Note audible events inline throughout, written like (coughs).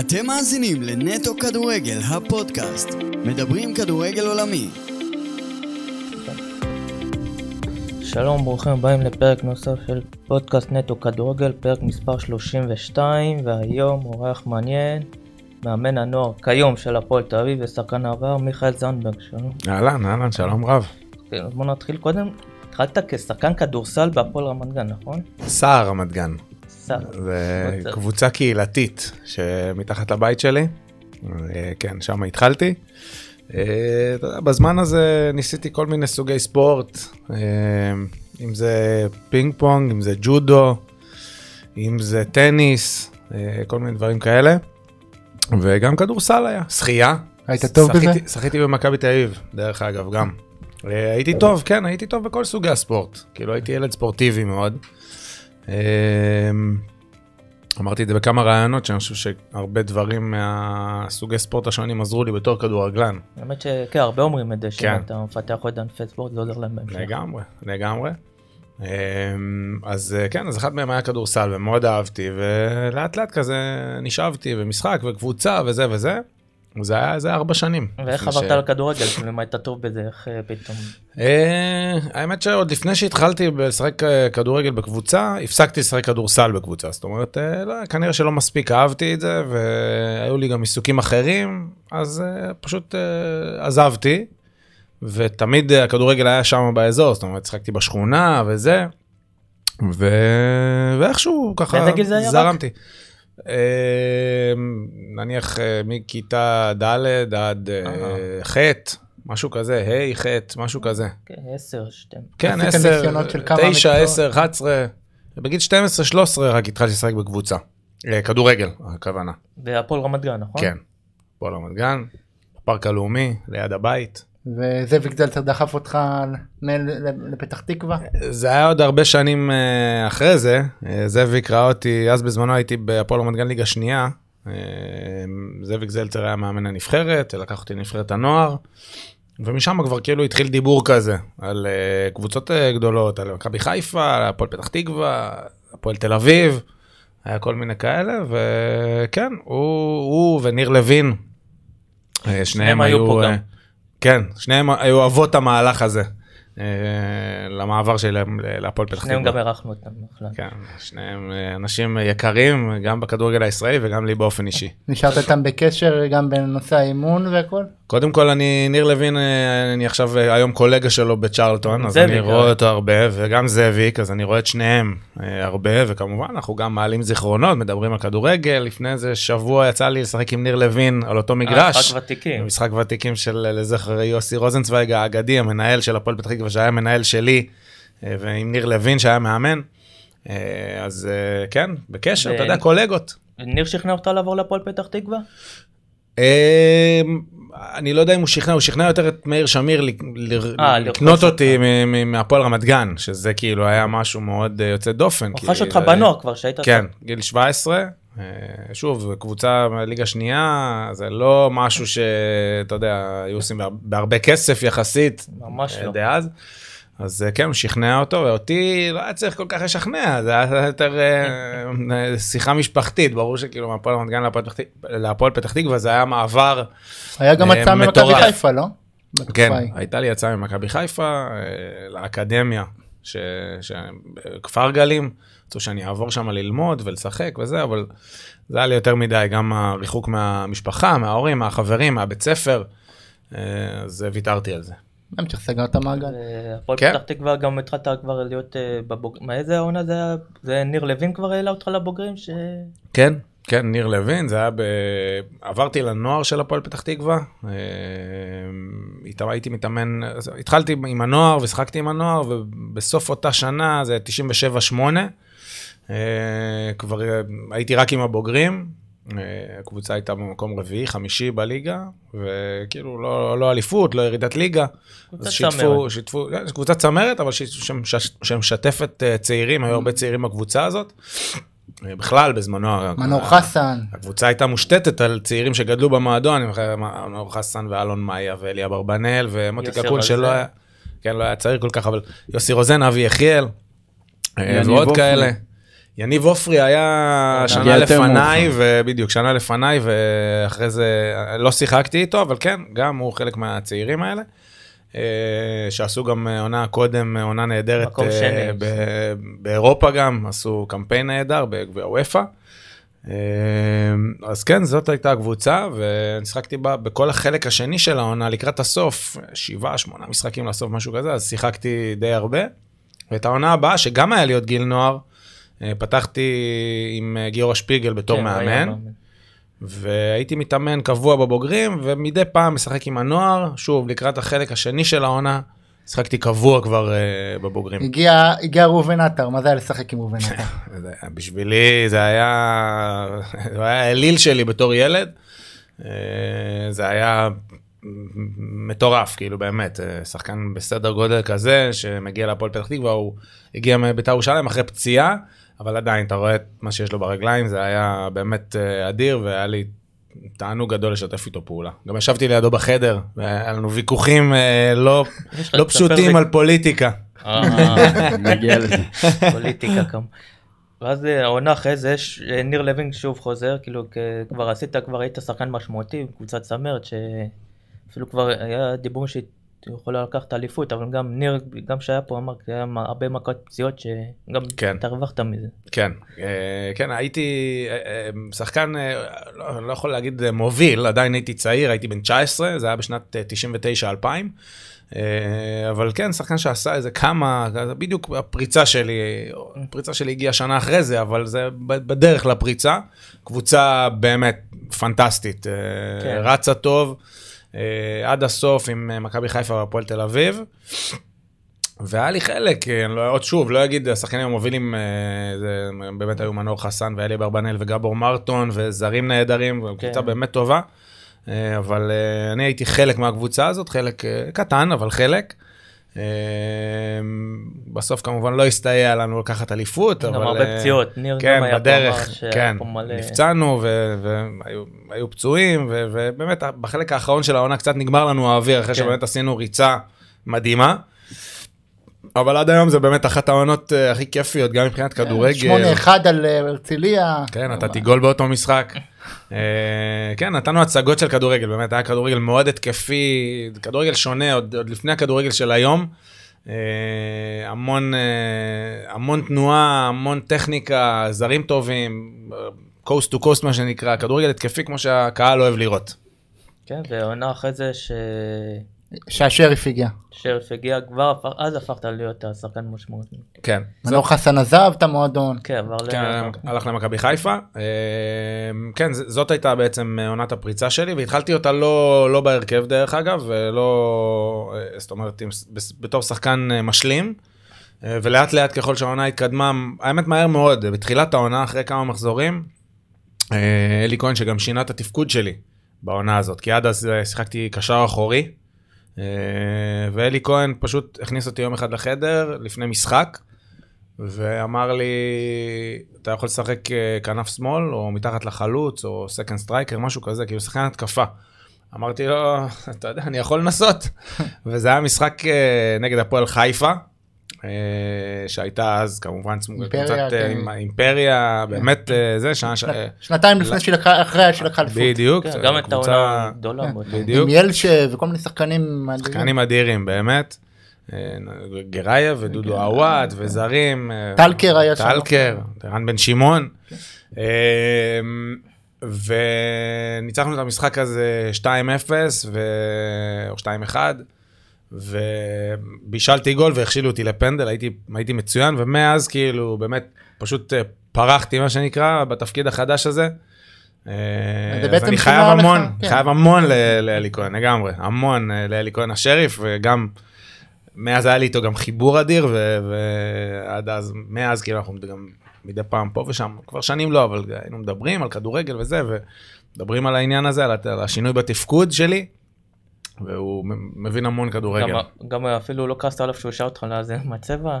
אתם מאזינים לנטו כדורגל, הפודקאסט. מדברים כדורגל עולמי. שלום, ברוכים הבאים לפרק נוסף של פודקאסט נטו כדורגל, פרק מספר 32, והיום אורח מעניין, מאמן הנוער כיום של הפועל תל אביב ושחקן העבר, מיכאל זנדברג, שלום. אהלן, אהלן, שלום רב. כן, אז בוא נתחיל קודם, התחלת כשחקן כדורסל בהפועל רמת גן, נכון? סער רמת גן. סע. זה קבוצה. קהילתית שמתחת לבית שלי. אה, כן, שם התחלתי. אה, בזמן הזה ניסיתי כל מיני סוגי ספורט, אה, אם זה פינג פונג, אם זה ג'ודו, אם זה טניס, כל מיני דברים כאלה. וגם כדורסל היה, שחייה. היית טוב בזה? שחיתי- שחיתי במכבי תל אביב, דרך אגב, גם. הייתי טוב, כן, הייתי טוב בכל סוגי הספורט. כאילו הייתי ילד ספורטיבי מאוד. אה, אמרתי את זה בכמה רעיונות, שאני חושב שהרבה דברים מהסוגי ספורט השונים עזרו לי בתור כדורגלן. האמת שכן, הרבה אומרים את זה, כן. שאתה מפתח עוד ענפי ספורט, זה עוזר להם בהמשך. לגמרי, לגמרי. אה, אז אה, כן, אז אחד מהם היה כדורסל ומאוד אהבתי, ולאט לאט כזה נשאבתי, ומשחק וקבוצה וזה וזה. זה היה איזה ארבע שנים. ואיך עברת ש- לכדורגל, כאילו אם היית טוב בזה, איך אה, פתאום... אה, האמת שעוד לפני שהתחלתי לשחק אה, כדורגל בקבוצה, הפסקתי לשחק כדורסל בקבוצה. זאת אומרת, לא, כנראה שלא מספיק אהבתי את זה, והיו לי גם עיסוקים אחרים, אז פשוט עזבתי, ותמיד הכדורגל היה שם באזור, זאת אומרת, שחקתי בשכונה וזה, ו... ואיכשהו ככה באיזה גיל זה היה רק? אה, נניח אה, מכיתה ד' עד אה. ח', משהו כזה, ה', ח', משהו כזה. כן, עשר, שתיים. כן, עשית 10, ניסיונות של כמה 9, מקצועות? 10, 11, בגיל 12-13 רק התחלתי לשחק בקבוצה. אה, כדורגל, הכוונה. והפועל רמת גן, נכון? כן. פועל רמת גן, בפארק הלאומי, ליד הבית. וזאביק זלצר דחף אותך ל- ל- לפתח תקווה? זה היה עוד הרבה שנים אה, אחרי זה, אה, זאביק ראה אותי, אז בזמנו הייתי בהפועל רמת גן ליגה שנייה. אה, זאביק זלצר היה מאמן הנבחרת, לקח אותי לנבחרת הנוער. ומשם כבר כאילו התחיל דיבור כזה על קבוצות גדולות, על מכבי חיפה, על הפועל פתח תקווה, הפועל תל אביב, היה כל מיני כאלה, וכן, הוא, הוא וניר לוין, שניהם שניהם היו היו, פה גם. כן, שניהם היו אבות המהלך הזה, למעבר שלהם ל- להפועל פתח שניהם תקווה. גם אירחנו אותם בכלל. כן, שניהם אה, אנשים יקרים, גם בכדורגל הישראלי וגם לי באופן אישי. נשארת איתם בקשר גם בנושא האימון והכל? קודם כל אני ניר לוין אה, אני עכשיו אה, היום קולגה שלו בצ'רלטון אז אני אה. רואה אותו הרבה וגם זאביק אז אני רואה את שניהם אה, הרבה וכמובן אנחנו גם מעלים זיכרונות מדברים על כדורגל לפני איזה שבוע יצא לי לשחק עם ניר לוין על אותו אה, מגרש. משחק ותיקים. משחק ותיקים של אה, לזכר יוסי רוזנצוויג האגדי המנהל של הפועל פתח תקווה שהיה מנהל שלי אה, ועם ניר לוין שהיה מאמן. אה, אז אה, כן בקשר ו- אתה יודע קולגות. ניר שכנע אותך לעבור להפועל פתח תקווה? אמ, אני לא יודע אם הוא שכנע, הוא שכנע יותר את מאיר שמיר לקנות אותי מהפועל רמת גן, שזה כאילו היה משהו מאוד יוצא דופן. הוא חש אותך בנוער כבר, שהיית... כן, גיל 17. אה, שוב, קבוצה ליגה שנייה, זה לא משהו שאתה יודע, היו עושים בהר- בהרבה כסף יחסית, ממש אה, לא. דאז. אז אה, כן, הוא שכנע אותו, ואותי לא היה צריך כל כך לשכנע, זה היה יותר (laughs) שיחה משפחתית, ברור שכאילו מהפועל רמת גן להפועל פתח תקווה זה היה מעבר היה גם הצעה ממכבי מטורף. חיפה, לא? כן. הייתה לי הצעה ממכבי חיפה לאקדמיה, בכפר גלים, רצו שאני אעבור שם ללמוד ולשחק וזה, אבל זה היה לי יותר מדי, גם הריחוק מהמשפחה, מההורים, מהחברים, מהבית ספר, אה, אז ויתרתי על זה. המשך סגרת מעגל. הפועל כן. פתח תקווה גם התחלת כבר להיות אה, בבוג... מה איזה העונה זה היה? זה ניר לוין כבר העלה אותך לבוגרים? ש... כן, כן, ניר לוין, זה היה ב... עברתי לנוער של הפועל פתח תקווה, אה, הייתי מתאמן, התחלתי עם הנוער ושיחקתי עם הנוער, ובסוף אותה שנה, זה 97-8, אה, כבר אה, הייתי רק עם הבוגרים, אה, הקבוצה הייתה במקום רביעי, חמישי בליגה, וכאילו לא, לא אליפות, לא ירידת ליגה. קבוצת אז שיתפו, צמרת. שיתפו, זו קבוצה צמרת, אבל שמשתפת אה, צעירים, היו הרבה צעירים בקבוצה הזאת. אה, בכלל, בזמנו, מנור ה- חסן. הקבוצה הייתה מושתתת על צעירים שגדלו במועדון, מנור חסן ואלון מאיה ואלי אברבנאל ומוטי קקון. שלא היה, כן, לא היה צעיר כל כך, אבל יוסי רוזן, אבי יחיאל, אה, ועוד. כאלה. יניב עופרי היה הגיע שנה לפניי. ובדיוק, שנה לפניי, ואחרי זה לא שיחקתי איתו, אבל כן, גם הוא חלק מהצעירים האלה. אה, שעשו גם אה, עונה קודם, אה, עונה נהדרת מקום שני. ב- באירופה גם, עשו קמפיין נהדר בגביע וופא. אה, אז כן, זאת הייתה הקבוצה, ואני שיחקתי בה בכל החלק השני של העונה, לקראת הסוף, שבעה, שמונה משחקים לסוף, משהו כזה, אז שיחקתי די הרבה. ואת העונה הבאה, שגם היה לי עוד גיל נוער, פתחתי עם אה, גיורא שפיגל בתור כן, מאמן. והייתי מתאמן קבוע בבוגרים, ומדי פעם משחק עם הנוער, שוב, לקראת החלק השני של העונה, שיחקתי קבוע כבר uh, בבוגרים. הגיע הגיע ראובן עטר, מה זה היה לשחק עם ראובן עטר? (laughs) בשבילי זה היה, זה היה האליל שלי בתור ילד. אה, זה היה מטורף, כאילו באמת, אה, שחקן בסדר גודל כזה, שמגיע להפועל פתח תקווה, הוא הגיע מבית"ר ירושלים אחרי פציעה, אבל עדיין, אתה רואה את מה שיש לו ברגליים, זה היה באמת אה, אדיר, והיה לי תענוג גדול לשתף איתו פעולה. גם ישבתי לידו בחדר, והיה לנו ויכוחים אה, לא, לא פשוטים על פוליטיקה. אה, (laughs) נגיע לזה. (laughs) פוליטיקה כמה. ואז העונה אחרי זה יש ניר לוינג שוב חוזר, כאילו כבר עשית, כבר היית שחקן משמעותי בקבוצת צמרת, שאפילו כבר היה דיבורים שיכולה לקחת אליפות, אבל גם ניר, גם שהיה פה אמר, היה הרבה מכות פציעות שגם כן. אתה הרווחת מזה. כן, אה, כן, הייתי אה, אה, שחקן, לא, לא יכול להגיד מוביל, עדיין הייתי צעיר, הייתי בן 19, זה היה בשנת 99-2000. אבל כן, שחקן שעשה איזה כמה, בדיוק הפריצה שלי, הפריצה שלי הגיעה שנה אחרי זה, אבל זה בדרך לפריצה. קבוצה באמת פנטסטית, כן. רצה טוב עד הסוף עם אה, מכבי חיפה והפועל תל אביב. והיה לי חלק, אה, אני לא, עוד שוב, לא אגיד, השחקנים המובילים, אה, זה באמת היו מנור חסן ואלי אברבנאל וגבור מרטון, וזרים נהדרים, קבוצה כן. באמת טובה. אה, אבל אה, אני הייתי חלק מהקבוצה הזאת, חלק אה, קטן, אבל חלק. אה, בסוף כמובן לא הסתייע לנו לקחת אליפות, אבל... גם הרבה אה, פציעות, ניר כן, גם היה פה, בדרך, כן, פה מלא... נפצענו והיו היו פצועים, ו- ובאמת בחלק האחרון של העונה קצת נגמר לנו האוויר, אחרי כן. שבאמת עשינו ריצה מדהימה. אבל עד היום זה באמת אחת העונות אה, הכי כיפיות, גם מבחינת כדורגל. 8-1 על אה, הרצליה. כן, נתתי גול באותו משחק. אה, כן, נתנו הצגות של כדורגל, באמת היה כדורגל מאוד התקפי, כדורגל שונה, עוד עוד לפני הכדורגל של היום. אה, המון, אה, המון תנועה, המון טכניקה, זרים טובים, קוסט טו קוסט מה שנקרא, כדורגל התקפי כמו שהקהל אוהב לראות. כן, והעונה אחרי זה ש... שהשריף הגיע. שרף הגיע כבר, הפך- אז הפכת להיות השחקן משמעותי. כן. מנור חסן עזב את המועדון. כן, עבר ל... כן, הלך למכבי חיפה. אה, כן, זאת הייתה בעצם עונת הפריצה שלי, והתחלתי אותה לא, לא בהרכב דרך אגב, ולא, אה, זאת אומרת, בתור שחקן אה, משלים. אה, ולאט לאט ככל שהעונה התקדמה, האמת מהר מאוד, בתחילת העונה, אחרי כמה מחזורים, אה, אלי כהן שגם שינה את התפקוד שלי בעונה הזאת, כי עד אז אה, שיחקתי קשר אחורי, אה, ואלי כהן פשוט הכניס אותי יום אחד לחדר לפני משחק, ואמר לי, אתה יכול לשחק אה, כנף שמאל, או מתחת לחלוץ, או second striker, משהו כזה, כאילו שחקן התקפה. אמרתי לו, אתה יודע, אני יכול לנסות. (laughs) וזה היה משחק אה, נגד הפועל חיפה, אה, שהייתה אז כמובן קבוצת אה, כן. אימפריה, באמת אה, זה, אה, שנתיים לפני שלקחה, אחרי שלקחה אליפות. בדיוק, כן, אה, גם קבוצה- עונה גדולה כן. בדיוק. עם ילשה וכל מיני שחקנים. מדהימים. שחקנים אדירים, באמת. אה, גרייב ודודו עוואט וזרים. אה, טלקר היה שם. טלקר, ערן בן שמעון. אה, וניצחנו את המשחק הזה 2-0 ו- או 2-1. ובישלתי גול והכשילו אותי לפנדל, הייתי, הייתי מצוין, ומאז כאילו באמת פשוט אה, פרחתי מה שנקרא בתפקיד החדש הזה. אה, זה אז בעצם אני שינה חייב לך, המון, כן. חייב המון לאלי כהן לגמרי, המון אה, לאלי כהן השריף, וגם מאז היה לי איתו גם חיבור אדיר, ו- ועד אז, מאז כאילו אנחנו גם מדי פעם פה ושם, כבר שנים לא, אבל היינו מדברים על כדורגל וזה, ומדברים על העניין הזה, על השינוי בתפקוד שלי, והוא מבין המון כדורגל. גם- גם אפילו לא כעסת עליו שהוא שאל אותך לזה מהצבע.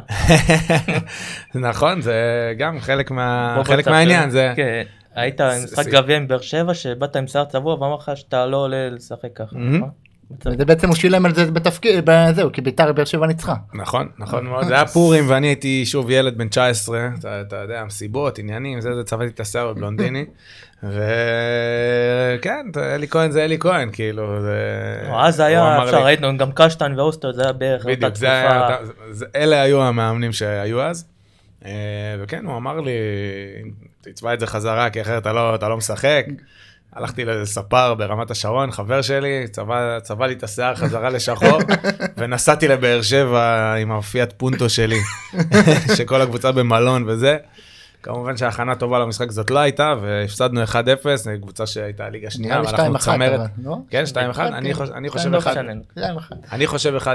(laughs) נכון, זה גם חלק מה- חלק מהעניין, זה... כן, היית זה- משחק זה- גביע עם באר שבע שבאת עם שיער צבוע ואמר לך שאתה לא עולה לשחק ככה. מהמם. נכון? וזה בעצם הוא שילם על זה בתפקיד, בזהו, כי ביתר באר שבע ניצחה. נכון, נכון (laughs) מאוד, זה היה פורים ואני הייתי שוב ילד בן 19, אתה, אתה יודע, מסיבות, עניינים, זה, זה צבעתי את השיער בבלונדיני, (laughs) וכן, אלי כהן זה אלי כהן, כאילו, זה... לא, אז היה, אפשר, לי- ראינו גם קשטן ואוסטר, זה היה בערך אותה בדיוק, זה תקופה. זה- אלה היו המאמנים שהיו אז. אה, וכן, הוא אמר לי, תצבע את זה חזרה, כי אחרת אתה לא, אתה לא משחק. הלכתי לאיזה ספר ברמת השרון, חבר שלי, צבע, צבע לי את השיער חזרה לשחור, (laughs) ונסעתי לבאר שבע עם הפיאט פונטו שלי, (laughs) שכל הקבוצה במלון וזה. כמובן שההכנה טובה למשחק זאת לא הייתה, והפסדנו 1-0, קבוצה שהייתה ליגה שנייה, נראה לי ואנחנו 2-1 צמרת. אבל, לא? כן, 2-1, אני חוש- אני חושב לא 1 משנה. 2-1. אני חושב 1-0.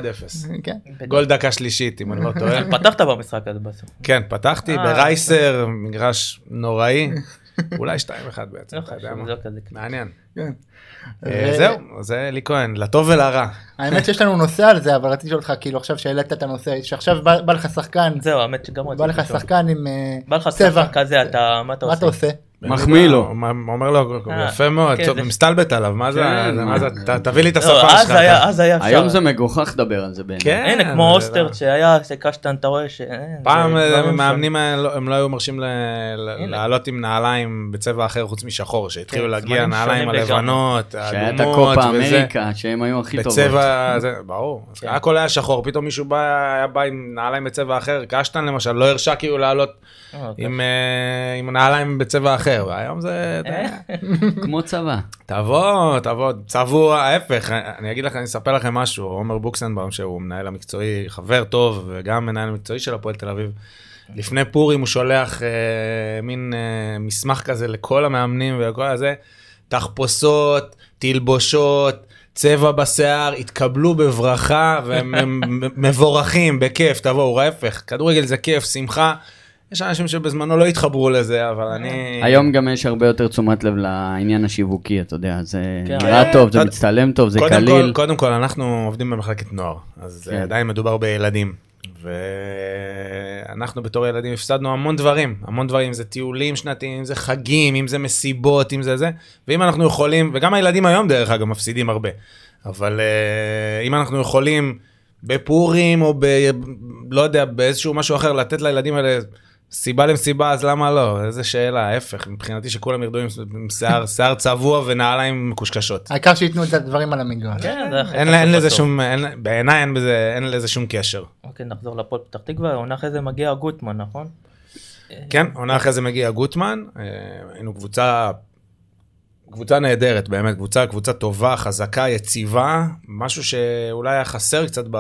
(laughs) כן. גול דקה שלישית, אם אני לא טועה. (laughs) פתחת במשחק הזה בסוף. כן, פתחתי אה, ברייסר, מגרש נוראי, (laughs) אולי 2-1 בעצם, לא אתה יודע מה. מעניין. כן. אה, ו- זהו, זה אלי כהן, לטוב ולרע. האמת שיש לנו נושא על זה, אבל רציתי לשאול אותך, כאילו עכשיו שהעלית את הנושא, שעכשיו בא בא לך שחקן, זהו, האמת שגם בא רציתי לך לשאול. שחקן עם אה, בא לך צבע, שחקן כזה, אתה, מה אתה מה עושה? אתה עושה? מחמיא לו. אומר לו, אה, יפה מאוד, כן, מסתלבט עליו, מה זה, כן, תביא לי את לא, השפה אז שלך. אז היה אפשר. היום זה מגוחך לדבר על זה בעיניי. כן. הנה, כמו זה- אוסטר שהיה, שקשטן, אתה רואה ש... אין, פעם זה אה, דברים מאמנים האלה, הם לא היו מרשים ל- ל- הנה. לעלות עם נעליים בצבע אחר חוץ משחור, שהתחילו כן, להגיע נעליים שונים לגמרי. הלבנות, שהיה את האדומות הקופה וזה. אמריקה, שהם היו הכי טובות. בצבע, זה, ברור, אז. הכל היה שחור, פתאום מישהו בא, היה בא עם נעליים בצבע אחר, קשטן למשל, לא הרשה כאילו לעלות אה, אה, עם נעליים בצבע אחר, והיום זה, (laughs) כמו צבא. תבוא, תבוא, צבוע, ההפך, אני אגיד לכם, אני אספר לכם משהו, עומר בוקסנבאום, שהוא מנהל המקצועי, חבר טוב, וגם מנהל המקצועי של הפועל תל אביב, לפני פורים הוא שולח אה, מין אה, מסמך כזה לכל המאמנים ולכל הזה, תחפושות, תלבושות, צבע בשיער, התקבלו בברכה והם (laughs) הם מבורכים, בכיף, תבואו, ההפך, כדורגל זה כיף, שמחה. יש אנשים שבזמנו לא התחברו לזה, אבל אני... היום גם יש הרבה יותר תשומת לב לעניין השיווקי, אתה יודע, זה כן. נראה טוב, זה מצטלם טוב, זה קליל. קודם כל, אנחנו עובדים במחלקת נוער, אז כן. עדיין מדובר בילדים. ואנחנו בתור ילדים הפסדנו המון דברים, המון דברים, אם זה טיולים שנתיים, אם זה חגים, אם זה מסיבות, אם זה זה, ואם אנחנו יכולים, וגם הילדים היום דרך אגב מפסידים הרבה, אבל אה, אם אנחנו יכולים בפורים או ב... לא יודע, באיזשהו משהו אחר, לתת לילדים האלה סיבה למסיבה, אז למה לא? איזה שאלה, ההפך, מבחינתי שכולם ירדו עם שיער, שיער צבוע ונעליים מקושקשות. העיקר שייתנו את הדברים על המגרש. כן, הכי אין, לזה. שום, בעיניי אין בזה, אין לזה שום קשר. אוקיי, נחזור לפועל פתח תקווה, עונה אחרי זה מגיע גוטמן, נכון? כן, עונה אחרי זה מגיע גוטמן, אה, היינו קבוצה, קבוצה נהדרת, באמת, קבוצה, קבוצה טובה, חזקה, יציבה, משהו שאולי היה חסר קצת, ב...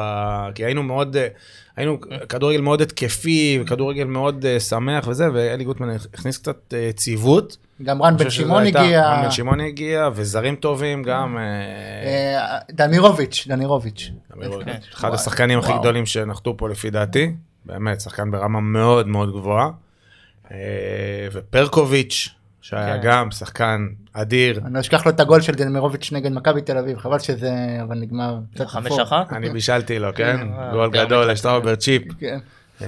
כי היינו מאוד, אה, היינו כדורגל מאוד התקפי, כדורגל מאוד אה, שמח וזה, ואלי גוטמן הכניס קצת אה, יציבות. גם רן בן שמעון הגיע, רן בן שמעון הגיע, וזרים טובים גם. דנירוביץ', דנירוביץ'. כן. אחד. השחקנים הכי. גדולים שנחתו פה לפי דעתי, באמת, שחקן ברמה מאוד מאוד גבוהה. ופרקוביץ', שהיה כן. גם שחקן אדיר. אני לא אשכח לו את הגול של דנירוביץ' נגד מכבי תל אביב, חבל שזה, אבל נגמר. קצת חמש. אחת? אני בישלתי לו, כן? אה, גול גדול, אחד. לשטראובר צ'יפ. כן. אה,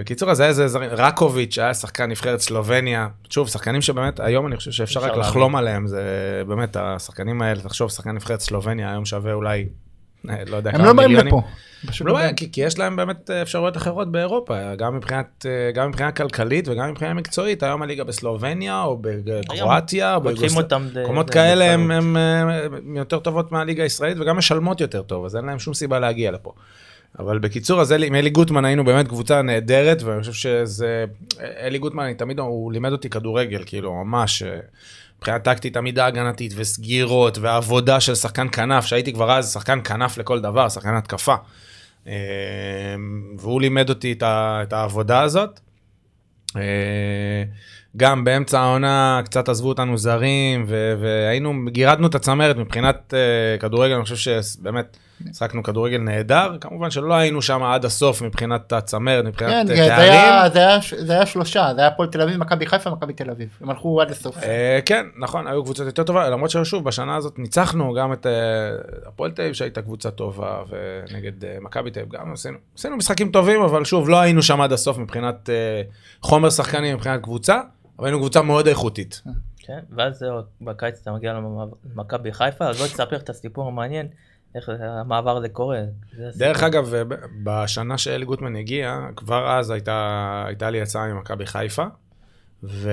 בקיצור, אז היה איזה זרים, רקוביץ' היה שחקן נבחרת סלובניה. שוב, שחקנים שבאמת, היום אני חושב שאפשר אפשר רק. לחלום עליהם, זה באמת, השחקנים האלה, תחשוב, שחקן נבחרת סלובניה היום שווה אולי, לא יודע הם כמה לא באים מיליונים. לפה. פשוט לא לא בעיה, באים. כי, כי יש להם באמת אה, אפשרויות אחרות באירופה, גם מבחינת, אה, גם מבחינה כלכלית וגם מבחינה מקצועית. היום הליגה בסלובניה או בקרואטיה, או פותחים בגוסל- אותם. ד- מקומות זה- כאלה הם. הם, אה, הם יותר טובות מהליגה הישראלית וגם משלמות יותר טוב, אז אין להם שום סיבה להגיע לפה. אבל בקיצור, אז אלי, עם אלי גוטמן היינו באמת קבוצה נהדרת, ואני חושב שזה... אלי גוטמן, אני תמיד, הוא לימד אותי כדורגל, כאילו, ממש, אה, מבחינה טקטית, עמידה הגנתית וסגירות ועבודה של שחקן כנף, שהייתי כבר אז שחקן כנף לכל דבר, שחקן התקפה. אה, והוא לימד אותי את, ה, את העבודה הזאת. אה, גם באמצע העונה קצת עזבו אותנו זרים, והיינו, גירדנו את הצמרת מבחינת uh, כדורגל, אני חושב שבאמת שחקנו כדורגל נהדר, כמובן שלא היינו שם עד הסוף מבחינת הצמרת, מבחינת כן, אה, זה תארים. היה- זה היה- זה היה שלושה, זה היה הפועל תל אביב, מכבי חיפה, מכבי תל אביב. הם הלכו עד הסוף. אה, כן, נכון, היו קבוצות יותר טובות, למרות ששוב, בשנה הזאת ניצחנו גם את אה, הפועל תל אביב, שהייתה קבוצה טובה, ונגד אה, מכבי תל אביב גם עשינו, עשינו משחקים טובים, אבל שוב, לא היינו שם עד הסוף מבחינת אה, חומר שחקנים, מבחינת קבוצה, אבל היינו קבוצה מאוד איכותית. כן, ואז זהו, בקיץ אתה מגיע למכבי חיפה, אז בוא תספר את הסיפור המעניין. איך המעבר הזה קורה. דרך. אגב, בשנה שאלי גוטמן הגיע, כבר אז הייתה, הייתה לי הצעה ממכבי חיפה, ו...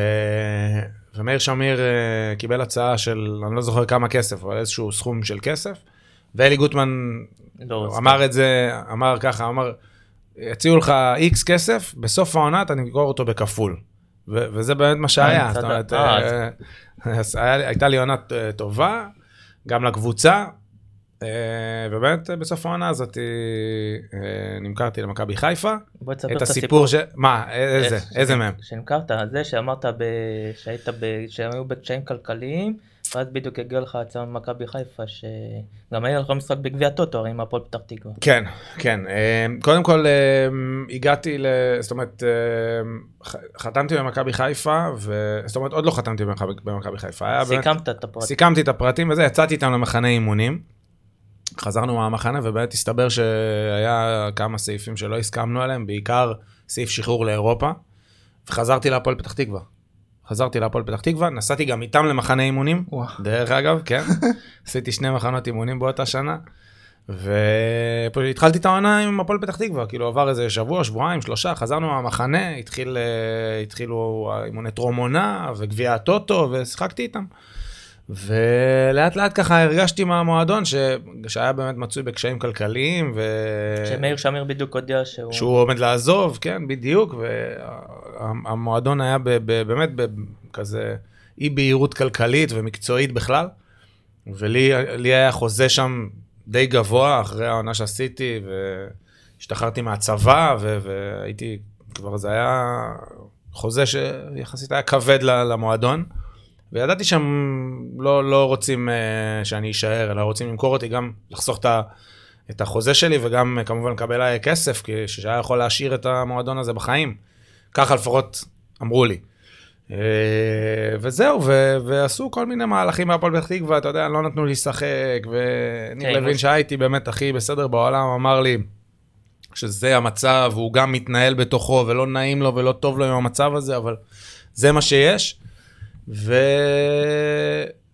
ומאיר שמיר אה, קיבל הצעה של, אני לא זוכר כמה כסף, אבל איזשהו סכום של כסף, ואלי גוטמן לא, הוא סתם. אמר את זה, אמר ככה, אמר, יציעו לך איקס כסף, בסוף העונה אתה נמכור אותו בכפול. ו- וזה באמת מה שהיה, אה, זאת אומרת, אה, הייתה לי עונה טובה, גם לקבוצה, ובאמת אה, בסוף העונה הזאת אה, נמכרתי למכבי חיפה. בוא תספר את הסיפור ש... מה, איזה, איזה מהם? שנמכרת, זה שאמרת ב... שהיית ב... שהיו בקשיים כלכליים, ואז בדיוק הגיע לך הצעה ממכבי חיפה, שגם היה לך משחק בגביע טוטו, הרי עם הפועל פתח תקווה. כן, כן. אה, קודם כל, אה, הגעתי ל... זאת אומרת, אה, חתמתי במכבי חיפה, ו... זאת אומרת, עוד לא חתמתי במכבי חיפה. סיכמת את הפרט. סיכמתי את הפרטים וזה, יצאתי איתם למחנה אימונים. חזרנו מהמחנה ובאמת הסתבר שהיה כמה סעיפים שלא הסכמנו עליהם, בעיקר סעיף שחרור לאירופה. וחזרתי להפועל פתח תקווה. חזרתי להפועל פתח תקווה, נסעתי גם איתם למחנה אימונים, וואו. דרך אגב, כן. (laughs) עשיתי שני מחנות אימונים באותה שנה. והתחלתי את העונה עם הפועל פתח תקווה, כאילו עבר איזה שבוע, שבועיים, שלושה, חזרנו מהמחנה, התחיל, אה, התחילו אימוני טרום עונה וגביע הטוטו, ושיחקתי איתם. ולאט לאט ככה הרגשתי מהמועדון ש... שהיה באמת מצוי בקשיים כלכליים, ו... שמאיר שמיר בדיוק הודיע שהוא... שהוא עומד לעזוב, כן, בדיוק, והמועדון היה ב, ב, באמת בכזה אי בהירות כלכלית ומקצועית בכלל, ולי לי היה חוזה שם די גבוה אחרי העונה שעשיתי, והשתחררתי מהצבא, ו, והייתי, כבר זה היה חוזה שיחסית היה כבד למועדון. וידעתי שהם לא, לא רוצים uh, שאני אשאר, אלא רוצים למכור אותי, גם לחסוך את, ה, את החוזה שלי, וגם uh, כמובן לקבל עליי כסף, כי שהיה יכול להשאיר את המועדון הזה בחיים. ככה לפחות אמרו לי. Uh, וזהו, ו, ועשו כל מיני מהלכים מהפועל פתח תקווה, אתה יודע, לא נתנו לי לשחק, וניר כן, לוין, כמו ש- שהיה איתי באמת הכי בסדר בעולם, אמר לי שזה המצב, והוא גם מתנהל בתוכו, ולא נעים לו ולא טוב לו עם המצב הזה, אבל זה מה שיש. ו...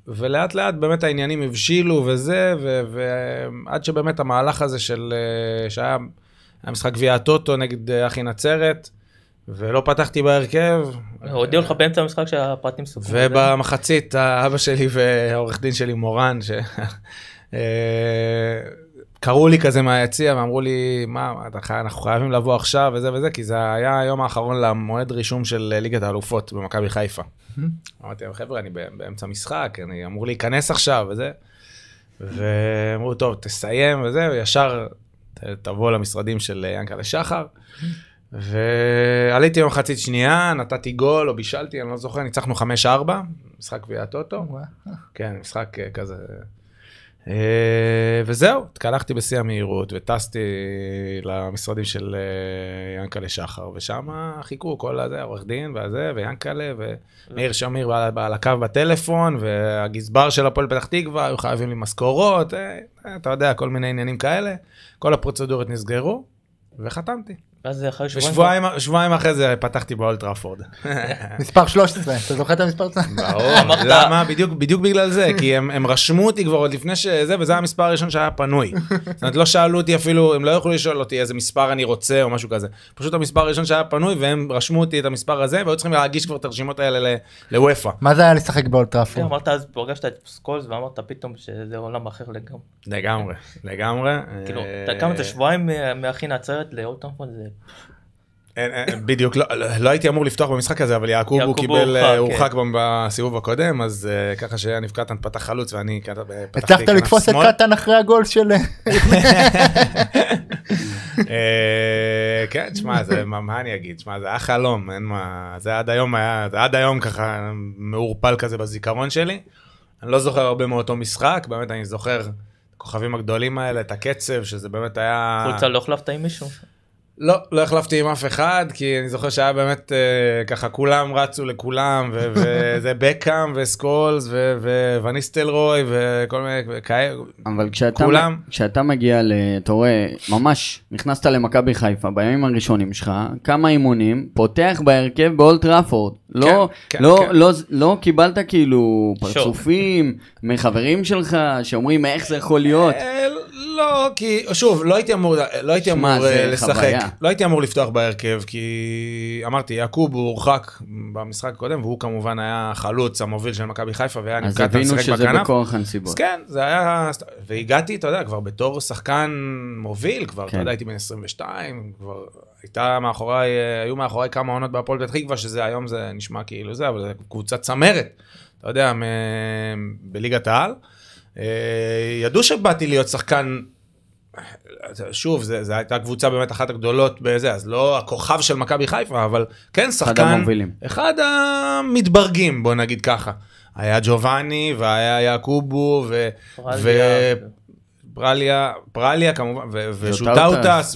ולאט לאט באמת העניינים הבשילו וזה, ו... ועד שבאמת המהלך הזה של... אה, שהיה היה משחק גביע הטוטו נגד אה, אחי נצרת, ולא פתחתי בהרכב. הודיעו לך באמצע המשחק שהפרטים סוכמו. ובמחצית האבא שלי והעורך דין שלי מורן, ש... קראו לי כזה מהיציע ואמרו לי, מה, אתה. אנחנו חייבים לבוא עכשיו וזה וזה, כי זה היה היום האחרון למועד רישום של אה, ליגת האלופות במכבי חיפה. אמרתי להם, חבר'ה, אני באמצע משחק, אני אמור להיכנס עכשיו וזה. ואמרו, טוב, תסיים וזה, וישר ת- תבוא למשרדים של אה, ינקלה שחר. ועליתי במחצית שנייה, נתתי גול או בישלתי, אני לא זוכר, ניצחנו 5-4, משחק גביע הטוטו. וואו. כן, משחק אה, כזה. אה, וזהו, התקלחתי בשיא המהירות וטסתי למשרדים של אה, ינקלה שחר, ושם חיכו כל הזה, העורך דין והזה, ויאנקלה, ומאיר שמיר על- הקו בטלפון, והגזבר של הפועל פתח תקווה, היו חייבים לי משכורות, אה, אתה יודע, כל מיני עניינים כאלה. כל הפרוצדורות נסגרו, וחתמתי. ואז אחרי שבועיים... ושבועיים שבועיים אחרי זה פתחתי באולטראפורד. (laughs) מספר 13, אתה זוכר את המספר? ברור, אמרת- למה? בדיוק, בדיוק בגלל זה, כי הם, הם רשמו אותי כבר עוד לפני שזה, וזה המספר הראשון שהיה פנוי. זאת אומרת, לא שאלו אותי אפילו, הם לא יכלו לשאול אותי איזה מספר אני רוצה או משהו כזה. פשוט המספר הראשון שהיה פנוי, והם רשמו אותי את המספר הזה, והיו צריכים להגיש כבר את הרשימות האלה ל- לאופ"א. מה זה היה לשחק כן, באולד טראפורד? אמרת אז, פגשת את סקולס ואמרת פתאום שזה עולם אחר לגמרי. לגמרי, לגמרי. כאילו, אה, אתה כמה זה שבועיים מה- מאחי נצרת לאולטראפורד בדיוק, לא- לא הייתי אמור לפתוח במשחק הזה, אבל יעקובו יעקובו קיבל, הורחק, אה, כן. בסיבוב הקודם, אז אה, ככה שיאניב קטן פתח חלוץ ואני פתחתי הצלחת כנף לתפוס את שמאל. קטן אחרי הגול של... (laughs) אה, כן, תשמע, זה, מה, מה אני אגיד? תשמע, זה היה חלום, אין מה, זה עד היום היה, זה עד היום ככה מעורפל כזה בזיכרון שלי. אני לא זוכר הרבה מאותו משחק, באמת אני זוכר את הכוכבים הגדולים האלה, את הקצב, שזה באמת היה... חולצה לא החלפת עם מישהו? לא, לא החלפתי עם אף אחד, כי אני זוכר שהיה באמת אה, ככה כולם רצו לכולם, ו- (laughs) וזה בקאם וסקולס ו- ו- וניסטלרוי וכל מיני כאלה. אבל כשאתה, כולם. כשאתה מגיע, ל- אתה רואה, ממש נכנסת למכבי חיפה בימים הראשונים שלך, כמה אימונים, פותח בהרכב באולט ראפורד. לא, כן, לא, כן. לא, לא קיבלת כאילו. פרצופים מחברים שלך שאומרים איך זה יכול להיות. לא, כי שוב, לא הייתי אמור, לא הייתי שמע, אמור אה, לשחק, חוויה. לא הייתי אמור לפתוח בהרכב, כי אמרתי, יעקוב הוא הורחק במשחק הקודם, והוא כמובן היה החלוץ המוביל של מכבי חיפה, והיה אז נפקד הבינו לשחק שזה בכנף. בכורח אז הנסיבות. כן, זה היה, והגעתי, אתה יודע, כבר בתור שחקן מוביל, כבר, אתה כן. יודע, הייתי בן 22, כבר הייתה מאחוריי, היו מאחוריי כמה עונות בהפועל פתח תקווה, שזה היום זה נשמע כאילו זה, אבל זה קבוצת צמרת, אתה יודע, מ- בליגת העל. אה, ידעו שבאתי להיות שחקן, שוב, זה, זה הייתה קבוצה באמת אחת הגדולות בזה, אז לא הכוכב של מכבי חיפה, אבל כן שחקן, המובילים. אחד המתברגים, בוא נגיד ככה. היה ג'ובאני, והיה יעקובו, ו... פרליה. פרליה, פרליה כמובן, ו- ז'וטאוטס. ושותאוטס,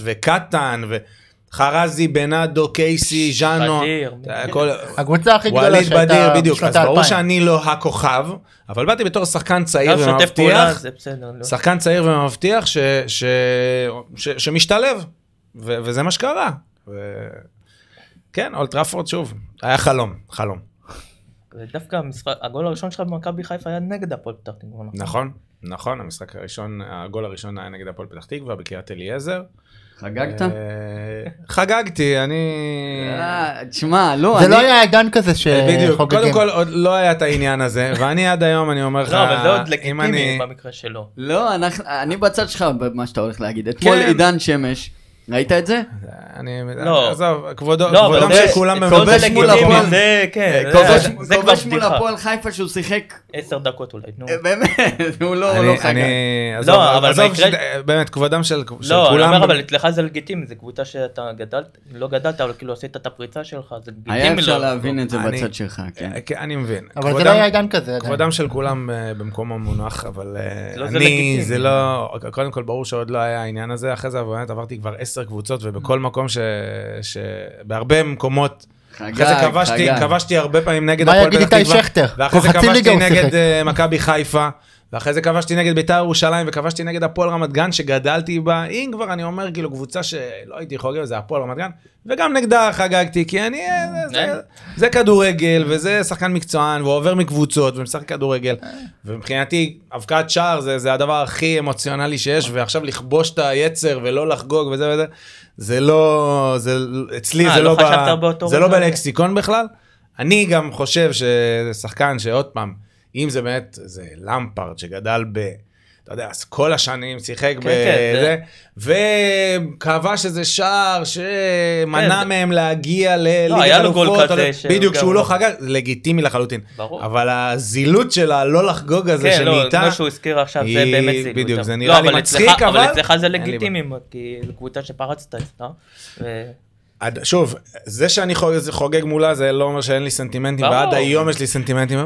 וחרזי, בנאדו, קייסי, ז'אנו, בדיר. הכל- הקבוצה הכי גדולה ווליד שהייתה בדיר, בדיוק, בשנות אז ברור האלפיים. שאני לא הכוכב, אבל באתי בתור שחקן צעיר ומבטיח. לא. שחקן צעיר ומבטיח ש- ש- ש- שמשתלב, ו- וזה מה שקרה. ו- כן, אולטראפורד שוב, היה חלום, חלום. ודווקא המשחק, הגול הראשון שלך במכבי חיפה היה נגד הפועל פתח תקווה. נכון, נכון, המשחק הראשון, הגול הראשון היה נגד הפועל פתח תקווה בקריית אליעזר. חגגת? אה, חגגתי, אני... אה, תשמע, לא, זה אני... לא היה עידן כזה בדיוק, קודם שחוגגים. כל עוד לא היה את העניין הזה, (laughs) ואני עד היום, אני אומר לך, לא, אבל זה עוד לגיטימי. במקרה שלו. לא, אני בצד שלך במה שאתה הולך להגיד. אתמול כן. עידן שמש, ראית את זה? אני... לא. עזוב, כבודו, לא, כולם כל במבט זה מול הפועל. זה כן, זה- כובש- כובש מול. הפועל חיפה שהוא שיחק, עשר דקות אולי, נו. אה, באמת, (laughs) הוא לא לא חגג. אני... עזוב, אבל עזוב, במקרה- באמת, כבודם של של לא, אני כולם... אומר, אבל אצלך זה לגיטימי, זו קבוצה שאתה גדלת, לא גדלת, אבל כאילו עשית את הפריצה שלך, זה לגיטימי. היה אפשר לא- להבין את זה בצד שלך, כן. אה, כן, אני מבין. אבל זה לא היה עידן כזה. כבודם של כולם אה, במקום המונח, אבל לא, אני. זה לא, קודם כל ברור שעוד לא היה העניין הזה, אחרי זה באמת עברתי כבר עשר קבוצות, ובכל מקום ש... ש... בהרבה מקומות, אחרי זה חגג, כבשתי, חגג. כבשתי הרבה פעמים נגד מה הפועל יגיד פתח איתי תקווה, שכטר? ואחרי זה כבר חצי ליגה כבשתי נגד. אה, מכבי חיפה, ואחרי זה כבשתי נגד בית"ר ירושלים, וכבשתי נגד הפועל רמת גן שגדלתי בה, אם כבר אני אומר כאילו קבוצה שלא הייתי חוגג, זה הפועל רמת גן, וגם נגדה חגגתי, כי אני, אה, זה- אה. זה- זה כדורגל, וזה שחקן מקצוען, והוא עובר מקבוצות, ומשחק כדורגל, ומבחינתי, אבקת שער זה, זה הדבר הכי אמוציונלי שיש, ועכשיו לכבוש את היצר ולא לחגוג וזה וזה, זה לא, זה, אצלי אה, זה לא לא, ב, זה לא? בלקסיקון בכלל. אני גם חושב שזה שחקן שעוד פעם, אם זה באמת, זה למפרד שגדל ב... אתה יודע, אז כל השנים שיחק כן, בזה, וכבש איזה שער שמנע כן, מהם להגיע לליגת היה לו גול אלופות, כזה שהוא בדיוק, שהוא לא חגג, זה לגיטימי לחלוטין. ברור. אבל הזילות של הלא לחגוג הזה כן, לא, שנהייתה, כמו שהוא הזכיר עכשיו, זה היא- באמת זילות. בדיוק, זה לא, נראה לי אבל מצחיק, אבל אבל אצלך זה לי לגיטימי, כי זו קבוצה שפרצת אצלה. ו- שוב, זה שאני חוגג, מולה זה לא אומר שאין לי סנטימנטים. ועד היום יש לי סנטימנטים,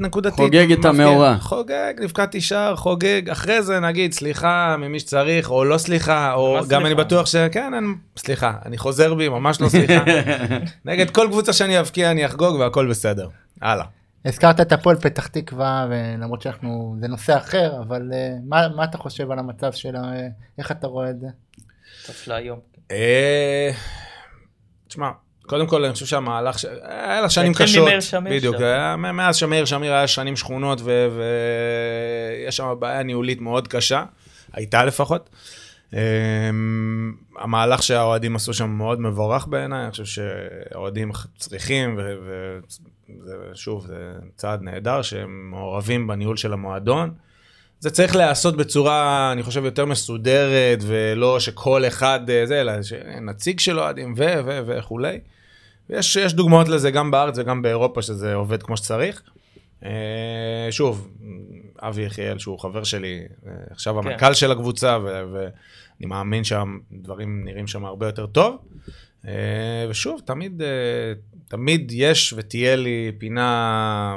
נקודתית. חוגג את. המאורע. חוגג, נפקדתי שער, חוגג, אחרי זה נגיד סליחה ממי שצריך, או לא סליחה, או גם? אני בטוח שכן, סליחה, אני חוזר בי, ממש לא סליחה. (laughs) נגד כל קבוצה שאני אבקיע אני אחגוג והכל בסדר. הלאה. הזכרת את הפועל פתח תקווה, ולמרות שאנחנו, זה נושא אחר, אבל אה, מה מה אתה חושב על המצב שלה, אה, איך אתה רואה את זה? סוף של היום. תשמע, קודם כל אני חושב שהמהלך, ש- היה לה שנים התחיל קשות, ממאיר שמיר בדיוק, שם. היה- מאז שמאיר שמיר היה שנים שכונות ויש שם בעיה ניהולית מאוד קשה, הייתה לפחות. אה, המהלך שהאוהדים עשו שם מאוד מבורך בעיניי, אני חושב שהאוהדים צריכים, ושוב, זה צעד נהדר שהם מעורבים בניהול של המועדון. זה צריך להיעשות בצורה, אני חושב, יותר מסודרת, ולא שכל אחד אה, זה, אלא נציג של אוהדים ו... ו... וכולי. יש, יש דוגמאות לזה גם בארץ וגם באירופה, שזה עובד כמו שצריך. אה, שוב, אבי יחיאל, שהוא חבר שלי, אה, עכשיו כן. המנכ"ל של הקבוצה, ו- ואני מאמין שהדברים נראים שם הרבה יותר טוב. ושוב, תמיד, תמיד יש ותהיה לי פינה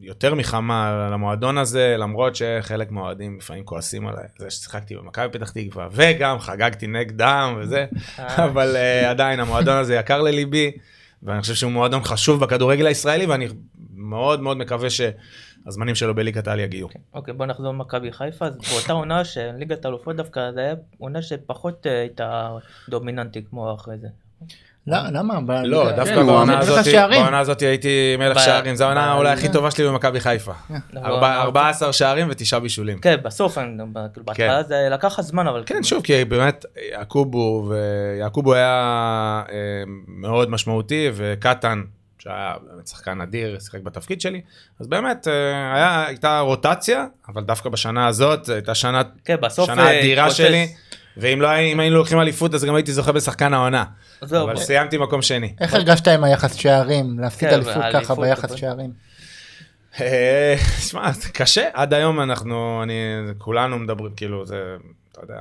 יותר מחמה למועדון הזה, למרות שחלק מהאוהדים לפעמים כועסים עליי, זה ששיחקתי במכבי פתח תקווה, וגם חגגתי נגדם וזה, אה. אבל uh, עדיין המועדון הזה יקר לליבי, ואני חושב שהוא מועדון חשוב בכדורגל הישראלי, ואני מאוד מאוד מקווה שהזמנים שלו בליגת העל יגיעו. אוקיי, בוא נחזור למכבי חיפה, אז באותה עונה של ליגת האלופות דווקא, זה היה עונה שפחות אה, הייתה דומיננטית כמו אחרי זה. לא, למה? לא, דווקא כן, בעונה הזאת, הייתי מלך שערים, זו העונה אולי הכי טובה שלי במכבי חיפה. לא, ארבע- לא, 14 שערים ותשעה בישולים. כן, בסוף, כאילו, בהתחלה זה לקח לך זמן, אבל... כן, שוב, כי באמת יעקובו, ויעקובו היה אה, מאוד משמעותי, וקטן, שהיה באמת שחקן אדיר, שיחק בתפקיד שלי, אז באמת אה, היה, הייתה רוטציה, אבל דווקא בשנה הזאת, הייתה שנה, כן, בסוף... שנה אה, אדירה. שלי, ואם לא היינו לוקחים אליפות, אז גם הייתי זוכה בשחקן העונה. אבל סיימתי מקום שני. איך הרגשת עם היחס שערים? להפסיד כן, אליפות ככה ביחס שערים? אה, שמע, קשה, עד היום אנחנו, אני, כולנו מדברים, כאילו, זה, אתה יודע,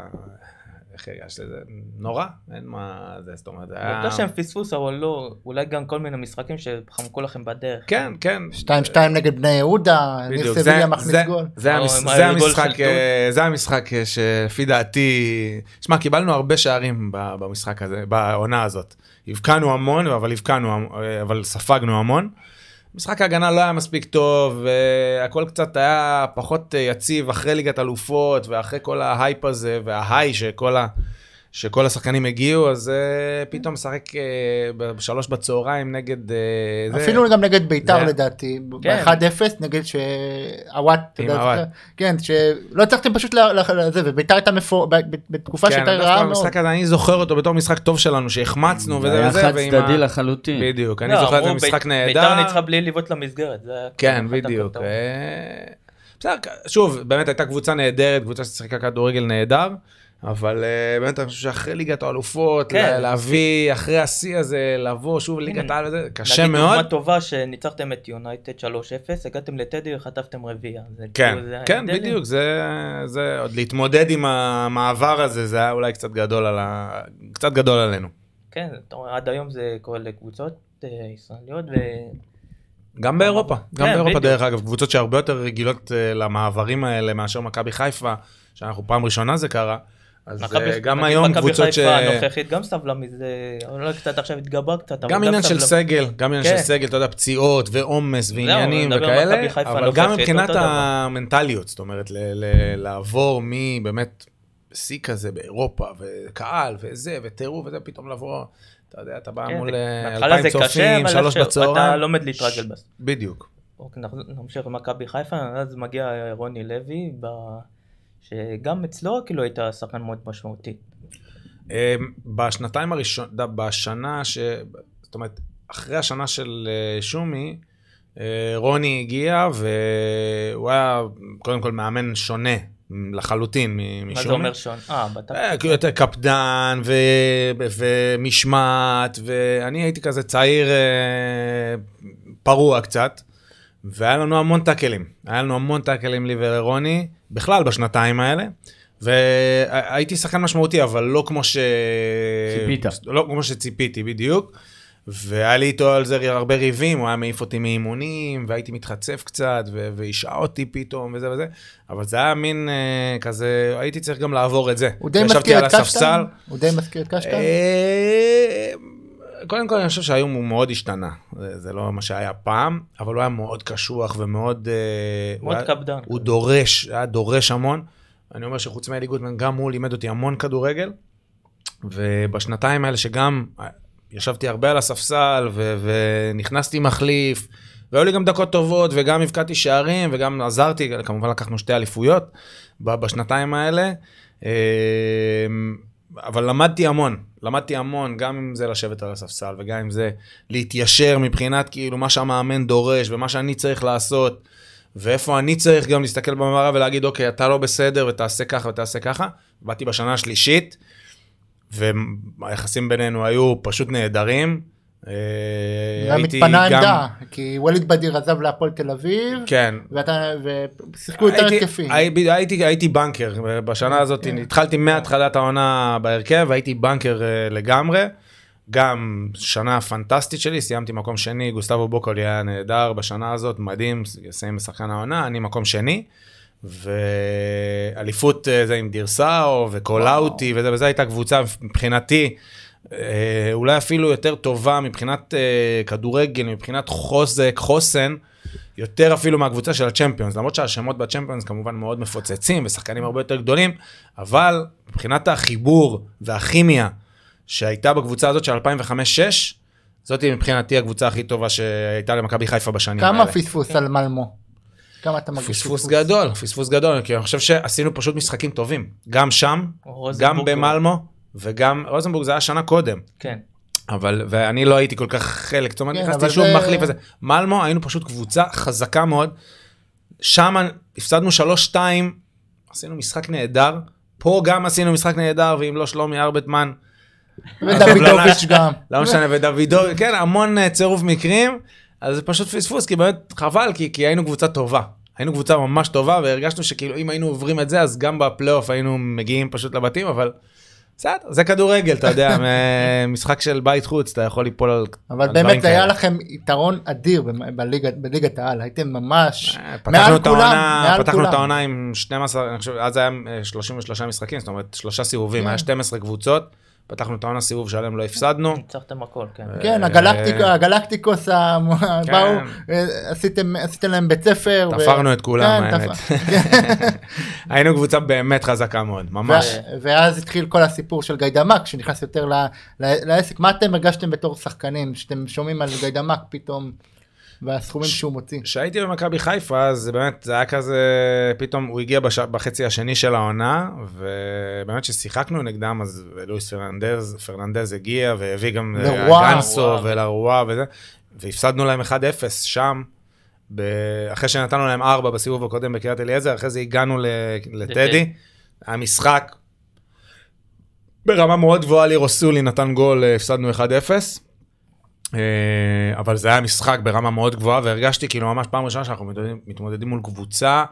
איך הרגשת לזה? נורא, אין מה, זה, זאת אומרת, זה היה... לא שהם פספוס, אבל לא, אולי גם כל מיני משחקים שחמקו לכם בדרך. כן, כן. 2-2 נגד בני יהודה, ניר סביליה מכניס גול. זה הגול המשחק, אה, אה, שלפי דעתי, שמע, קיבלנו הרבה שערים במשחק הזה, בעונה הזאת. הבקענו המון, אבל הבקענו, המ- אה, אבל ספגנו המון. משחק ההגנה לא היה מספיק טוב, והכל קצת היה פחות אה, יציב אחרי ליגת אלופות, ואחרי כל ההייפ הזה, וההיי שכל ה... שכל השחקנים הגיעו, אז uh, פתאום משחק uh, בשלוש בצהריים נגד... Uh, זה. אפילו גם נגד ביתר זה- לדעתי, כן. ב-1-0 נגד שעוואט, אתה עם יודע, עוואט. זוכר? כן, שלא הצלחתם פשוט לזה, וביתר הייתה מפור... ב- ב- בתקופה כן, שהייתה רעה מאוד. המשחק הזה, אני זוכר אותו בתור משחק טוב שלנו, שהחמצנו זה וזה היה וזה, חד צדדי לחלוטין. בדיוק, אני לא, זוכר את זה משחק נהדר. ביתר ניצחה בלי לבעוט למסגרת. זה כן, בדיוק. בסדר, שוב, באמת הייתה קבוצה נהדרת, קבוצה ששיחקה כדורגל נהדר, אבל אה, באמת אני חושב שאחרי ליגת האלופות, כן. לה- להביא, אחרי השיא הזה, לבוא שוב לליגת העל וזה, קשה נגיד מאוד. דוגמה טובה שניצחתם את יונייטד 3-0, הגעתם לטדי וחטפתם רביעיה. זה כן, כאילו, זה כן. בדיוק, זה, זה עוד להתמודד עם המעבר הזה, זה היה אולי קצת גדול על ה... קצת גדול עלינו. כן, עד היום זה קורה לקבוצות אה, ישראליות, ו... גם באירופה, גם כן, באירופה בדיוק. דרך אגב, קבוצות שהרבה יותר רגילות אה, למעברים האלה מאשר מכבי חיפה, שאנחנו פעם ראשונה זה קרה, אז מכבי- אה, גם היום קבוצות ש... חיפה הנוכחית גם סבלה מזה, אבל לא קצת עכשיו התגברה קצת, גם עניין של סגל, גם עניין של כן. סגל, אתה יודע, פציעות ועומס ועניינים וכאלה, אבל גם מבחינת. המנטליות, זאת אומרת, לעבור מבאמת שיא כזה באירופה, וקהל, וזה, וטירוף וזה, פתאום לבוא, אתה יודע, אתה בא כן, מול אה, אלפיים צופים, שלוש עכשיו אתה בצהריים. לומד להתרגל בזה. בדיוק. אוקיי, נמשיך למכבי חיפה, אז מגיע רוני לוי, ב... שגם אצלו כאילו הייתה שחקן מאוד משמעותי. אה, בשנתיים הראשון, ד- בשנה ש... זאת אומרת, אחרי השנה של אה, שומי, אה, רוני הגיע והוא היה קודם כל מאמן שונה לחלוטין מ- מה משומי. זה אומר שון? אה, אה, בטח. כאילו יותר קפדן ו... ומשמעת, ואני הייתי כזה צעיר אה, פרוע קצת, והיה לנו המון טאקלים. היה לנו המון טאקלים לי ולרוני, בכלל בשנתיים האלה. והייתי שחקן משמעותי, אבל לא כמו ש... ציפית. לא כמו שציפיתי, בדיוק. והיה לי איתו על זה הרבה ריבים, הוא היה מעיף אותי מאימונים, והייתי מתחצף קצת, והשעה אותי פתאום, וזה וזה, אבל זה היה מין אה, כזה, הייתי צריך גם לעבור את זה. הוא די מזכיר את. קשטן? הוא די מזכיר את קשטן? אה, קודם כל אני חושב שהיום הוא מאוד השתנה, זה, זה לא מה שהיה פעם, אבל הוא היה מאוד קשוח ומאוד... אה, הוא מאוד היה- קפדן. הוא דורש, היה דורש המון. אני אומר שחוץ מאלי גוטמן, גם הוא לימד אותי המון כדורגל, ובשנתיים האלה שגם ישבתי הרבה על הספסל ו- ונכנסתי מחליף, והיו לי גם דקות טובות, וגם הבקעתי שערים, וגם עזרתי, כמובן לקחנו שתי אליפויות בשנתיים האלה. אבל למדתי המון, למדתי המון, גם אם זה לשבת על הספסל, וגם אם זה להתיישר מבחינת כאילו מה שהמאמן דורש, ומה שאני צריך לעשות. ואיפה אני צריך גם להסתכל במראה ולהגיד, אוקיי, אתה לא בסדר ותעשה ככה ותעשה ככה. באתי בשנה השלישית, והיחסים בינינו היו פשוט נהדרים. אה, היה מתפנה עמדה, כי ווליד בדיר עזב להפועל תל אביב, כן. ואתה, ושיחקו יותר הייתי- התקפי. הייתי, הייתי, הייתי בנקר, בשנה הזאת כן. התחלתי מהתחלת העונה בהרכב, הייתי בנקר אה, לגמרי. גם שנה פנטסטית שלי, סיימתי מקום שני, גוסטבו בוקולי היה נהדר בשנה הזאת, מדהים, סיים בשחקן העונה, אני מקום שני. ואליפות אה, זה עם דירסאו וקולאוטי וזה, וזה הייתה קבוצה מבחינתי, אה, אולי אפילו יותר טובה מבחינת אה, כדורגל, מבחינת חוזק, חוסן, יותר אפילו מהקבוצה של הצ'מפיונס, למרות שהשמות בצ'מפיונס כמובן מאוד מפוצצים ושחקנים הרבה יותר גדולים, אבל מבחינת החיבור והכימיה שהייתה בקבוצה הזאת של 2005-2006, זאת מבחינתי הקבוצה הכי טובה שהייתה למכבי חיפה בשנים האלה. כמה פספוס על מלמו? כמה אתה מרגיש פספוס גדול, פספוס גדול, כי אני חושב שעשינו פשוט משחקים טובים. גם שם, גם. במלמו, וגם רוזנבורג זה היה שנה קודם. כן. אבל, ואני לא הייתי כל כך חלק, זאת אומרת, כן, נכנסתי שוב זה- מחליף וזה. מלמו, היינו פשוט קבוצה חזקה מאוד. שם הפסדנו 3-2, עשינו משחק נהדר. פה גם עשינו משחק נהדר, ואם לא שלומי ארבטמן, ודוידוביץ' גם. (laughs) לא משנה, ודוידו, כן, המון אה, צירוף מקרים, אז זה פשוט פספוס, כי באמת חבל, כי, כי היינו קבוצה טובה. היינו קבוצה ממש טובה, והרגשנו שכאילו אם היינו עוברים את זה, אז גם בפלייאוף היינו מגיעים פשוט לבתים, אבל בסדר, זה כדורגל, אתה יודע, (laughs) משחק של בית חוץ, אתה יכול ליפול על אבל על דברים באמת היה כאלה. לכם יתרון אדיר בליגת- העל, הייתם ממש אה, מעל את כולם, מעל פתחנו את. העונה עם 12, אני חושב, אז היה אה, 33 משחקים, זאת אומרת, שלושה סיבובים, כן. היה 12 קבוצות, פתחנו את העונה סיבוב שלם, לא הפסדנו. ניצחתם הכל, כן. כן, אה, הגלקטיקו- הגלקטיקוס, כן. באו, אה, עשיתם להם בית ספר. תפרנו את כולם, כן, האמת. תפ- (laughs) היינו קבוצה באמת חזקה מאוד, ממש. ואז התחיל כל הסיפור של גיידמק שנכנס יותר לעסק מה אתם הרגשתם בתור שחקנים שאתם שומעים על גיידמק פתאום והסכומים שהוא מוציא. כשהייתי במכבי חיפה, אז זה באמת, זה היה כזה, פתאום הוא הגיע בש... בחצי השני של העונה, ובאמת ששיחקנו נגדם, אז לואיס פרננדז, פרננדז הגיע, והביא גם אה, לרוע. גנסו וואו. ולרוע וזה, והפסדנו להם 1-0 שם, ב... אחרי שנתנו להם 4 בסיבוב הקודם בקריית אליעזר, אחרי זה הגענו ל... לטדי, היה משחק ברמה מאוד גבוהה, לירו סולי נתן גול, אה, הפסדנו 1-0. אה, אבל זה היה משחק ברמה מאוד גבוהה, והרגשתי כאילו ממש פעם ראשונה שאנחנו מתמודדים, מתמודדים מול קבוצה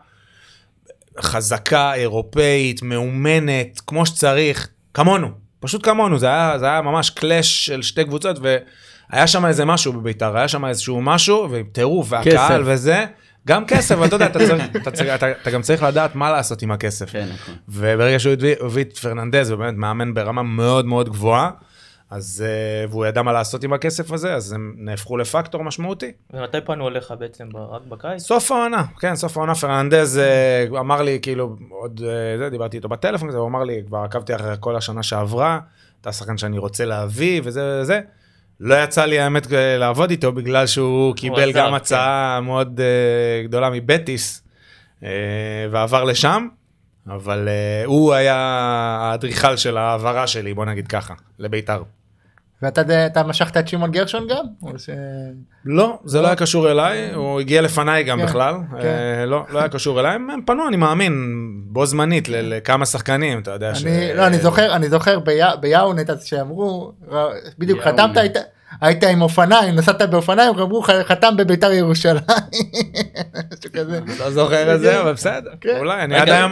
חזקה, אירופאית, מאומנת, כמו שצריך, כמונו, פשוט כמונו, זה היה, זה היה ממש קלאש של שתי קבוצות, והיה שם איזה משהו בביתר, היה שם איזשהו משהו, וטירוף, והקהל כסף. וזה, גם כסף, אבל אתה יודע, אתה, צריך, אתה, צריך, אתה, אתה גם צריך לדעת מה לעשות עם הכסף. כן, נכון. וברגע שהוא הביא, את פרננדז, ובאמת מאמן ברמה מאוד מאוד גבוהה, אז, אה, והוא ידע מה לעשות עם הכסף הזה, אז הם נהפכו לפקטור משמעותי. ומתי פנו אליך בעצם? רק בקיץ? סוף העונה, כן, סוף העונה, פרננדז אה, אמר לי, כאילו, עוד, אה, זה, דיברתי איתו בטלפון, הוא אמר לי, כבר עקבתי אחרי כל השנה שעברה, אתה שחקן שאני רוצה להביא, וזה וזה. לא יצא לי האמת לעבוד איתו, בגלל שהוא קיבל גם כן. הצעה מאוד גדולה מבטיס, ועבר לשם, אבל אה, הוא היה האדריכל של ההעברה שלי, בוא נגיד ככה, לביתר. ואתה אתה משכת את שמעון גרשון גם? ש... לא, זה לא היה קשור אליי, הוא הגיע לפניי גם כן, בכלל, כן. אה, לא לא היה קשור אליי, הם פנו, אני מאמין, בו זמנית ל- לכמה שחקנים, אתה יודע ש... אני, לא, אני זוכר, אני זוכר בי- ביאונט אז שאמרו, בדיוק. חתמת, היית, היית עם אופניים, נסעת באופניים, אמרו "ח- חתם בביתר ירושלים. (laughs) לא זוכר את זה, אבל בסדר, כן. אולי.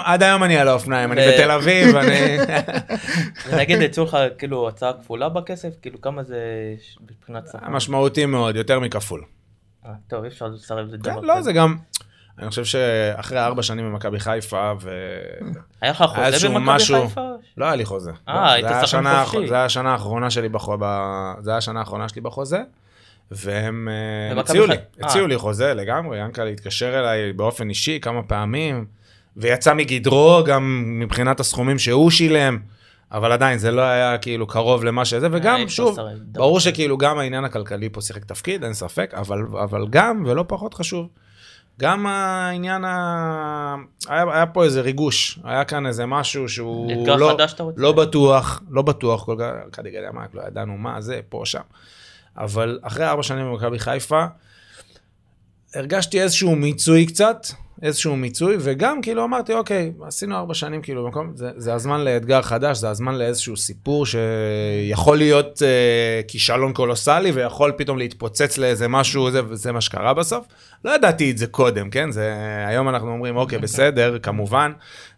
עד היום- אני על האופניים, אני בתל אביב, (laughs) אני... (laughs) ונגיד יצאו לך כאילו הצעה כפולה בכסף? כאילו כמה זה מבחינת שכר? משמעותי מאוד, יותר מכפול. אה, טוב, אי אפשר לסרב לדבר כן, כזה. לא, זה גם... אני חושב שאחרי ארבע שנים במכבי חיפה, ו... היה לך חוזה במכבי חיפה? לא היה לי חוזה. אה, לא, היית שחקן חופשי. זה היה השנה האחרונה שלי בחוזה, זה היה השנה האחרונה שלי בחוזה, והם אה, הציעו לי, חיפה. הציעו אה. לי חוזה לגמרי, ינקלה התקשר אליי באופן אישי כמה פעמים, ויצא מגדרו גם מבחינת הסכומים שהוא שילם, אבל עדיין זה לא היה כאילו קרוב למה שזה, אה, וגם שוב, ברור. שכאילו גם העניין הכלכלי פה שיחק תפקיד, אין ספק, אבל, אבל גם, ולא פחות חשוב, גם העניין ה... היה, היה פה איזה ריגוש, היה כאן איזה משהו שהוא לא? לא בטוח, לא בטוח, כל כך, יודע מה, לא ידענו מה זה, פה, שם. אבל אחרי ארבע שנים במכבי חיפה, הרגשתי איזשהו מיצוי קצת, איזשהו מיצוי, וגם כאילו אמרתי, אוקיי, עשינו ארבע שנים כאילו במקום, זה, זה הזמן לאתגר חדש, זה הזמן לאיזשהו סיפור שיכול להיות אה, כישלון קולוסלי, ויכול פתאום להתפוצץ לאיזה משהו, זה, וזה מה שקרה בסוף. לא ידעתי את זה קודם, כן? זה, היום אנחנו אומרים, אוקיי, בסדר, כמובן,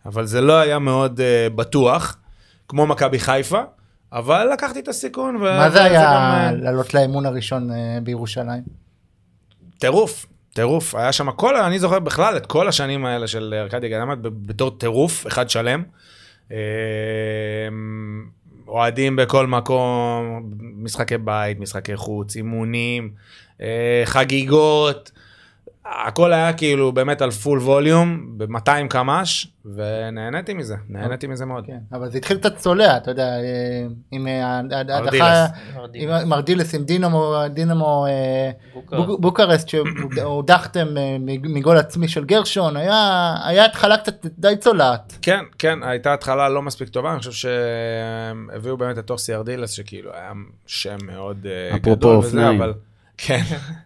אבל זה לא היה מאוד אה, בטוח, כמו מכבי חיפה. אבל לקחתי את הסיכון. ו- מה זה היה גם, אה, לעלות לאימון הראשון אה, בירושלים? טירוף, טירוף. היה שם כל, אני זוכר בכלל את כל השנים האלה של ארכדי גנמת בתור טירוף, אחד שלם. אה, אוהדים בכל מקום, משחקי בית, משחקי חוץ, אימונים, אה, חגיגות. הכל היה כאילו באמת על full volume, ב-200 קמ"ש, ונהניתי מזה, נהניתי מזה מאוד. כן, אבל זה התחיל קצת צולע, אתה יודע, אה, עם אה. ההדחה, ארדילס. עם ארדילס, עם דינמו, דינמו אה, בוקרסט. בוק- בוקרסט, שהודחתם אה, מג- מגול עצמי של גרשון, היה היה התחלה קצת די צולעת. כן, כן, הייתה התחלה לא מספיק טובה, אני חושב שהם הביאו באמת את אוסי ארדילס, שכאילו היה שם מאוד אה, אפרופו גדול וזה, אופניים. אבל... כן.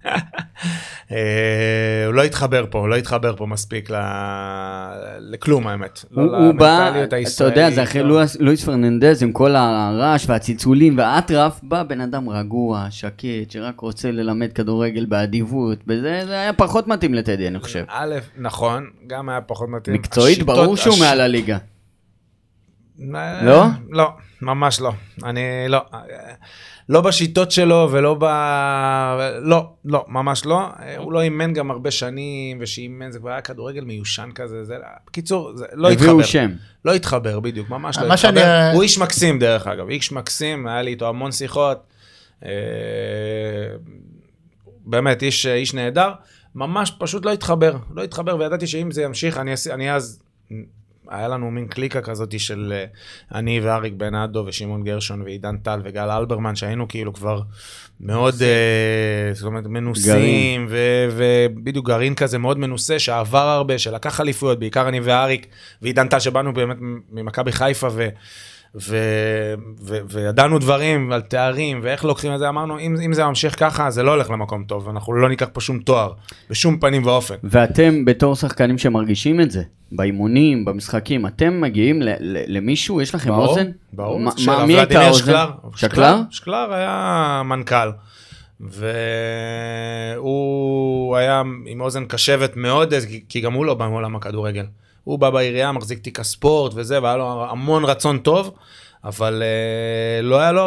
(laughs) אה, הוא לא התחבר פה, הוא לא התחבר פה מספיק. לכלום האמת. לא הוא הוא בא, אתה יודע, זה אחרי לא. לואיס- לואיס פרננדז עם כל הרעש והצלצולים והאטרף, בא בן אדם רגוע, שקט, שרק רוצה ללמד כדורגל באדיבות, בזה זה היה פחות מתאים לטדי, אני חושב. א', נכון, גם היה פחות מתאים. מקצועית, ברור שהוא מעל הליגה. אה, לא? לא, ממש לא. אני לא. אה, לא בשיטות שלו ולא ב... לא, לא, ממש לא. אה, הוא לא אימן גם הרבה שנים, ושאימן זה כבר היה כדורגל מיושן כזה. זה... בקיצור, זה לא התחבר. הביאו שם. לא התחבר, בדיוק, ממש לא מה התחבר. שאני- הוא איש מקסים דרך אגב, איש מקסים, היה לי איתו המון שיחות. אה, באמת, איש, איש נהדר. ממש פשוט לא התחבר, לא התחבר, וידעתי שאם זה ימשיך, אני, אני אז... היה לנו מין קליקה כזאת של אה, אני ואריק בנאדו ושמעון גרשון ועידן טל וגל אלברמן, שהיינו כאילו כבר מאוד, אה, זאת אומרת, מנוסים, ו- ובדיוק גרעין כזה מאוד מנוסה, שעבר הרבה, שלקח אליפויות, בעיקר אני ואריק ועידן טל, שבאנו באמת ממכבי חיפה, ו... ו- ו- וידענו דברים על תארים ואיך לוקחים את זה, אמרנו, אם, אם זה ממשיך ככה, זה לא הולך למקום טוב, אנחנו לא ניקח פה שום תואר, בשום פנים ואופן. ואתם בתור שחקנים שמרגישים את זה, באימונים, במשחקים, אתם מגיעים ל- ל- למישהו, יש לכם ברור, אוזן? ברור. מה- מי הייתה האוזן? שקלר. שקלר? שקלר היה מנכ"ל. והוא היה עם אוזן קשבת מאוד, כי גם הוא לא בא מעולם הכדורגל. הוא בא בעירייה, מחזיק תיק הספורט וזה, והיה לו המון רצון טוב, אבל אה, לא היה לו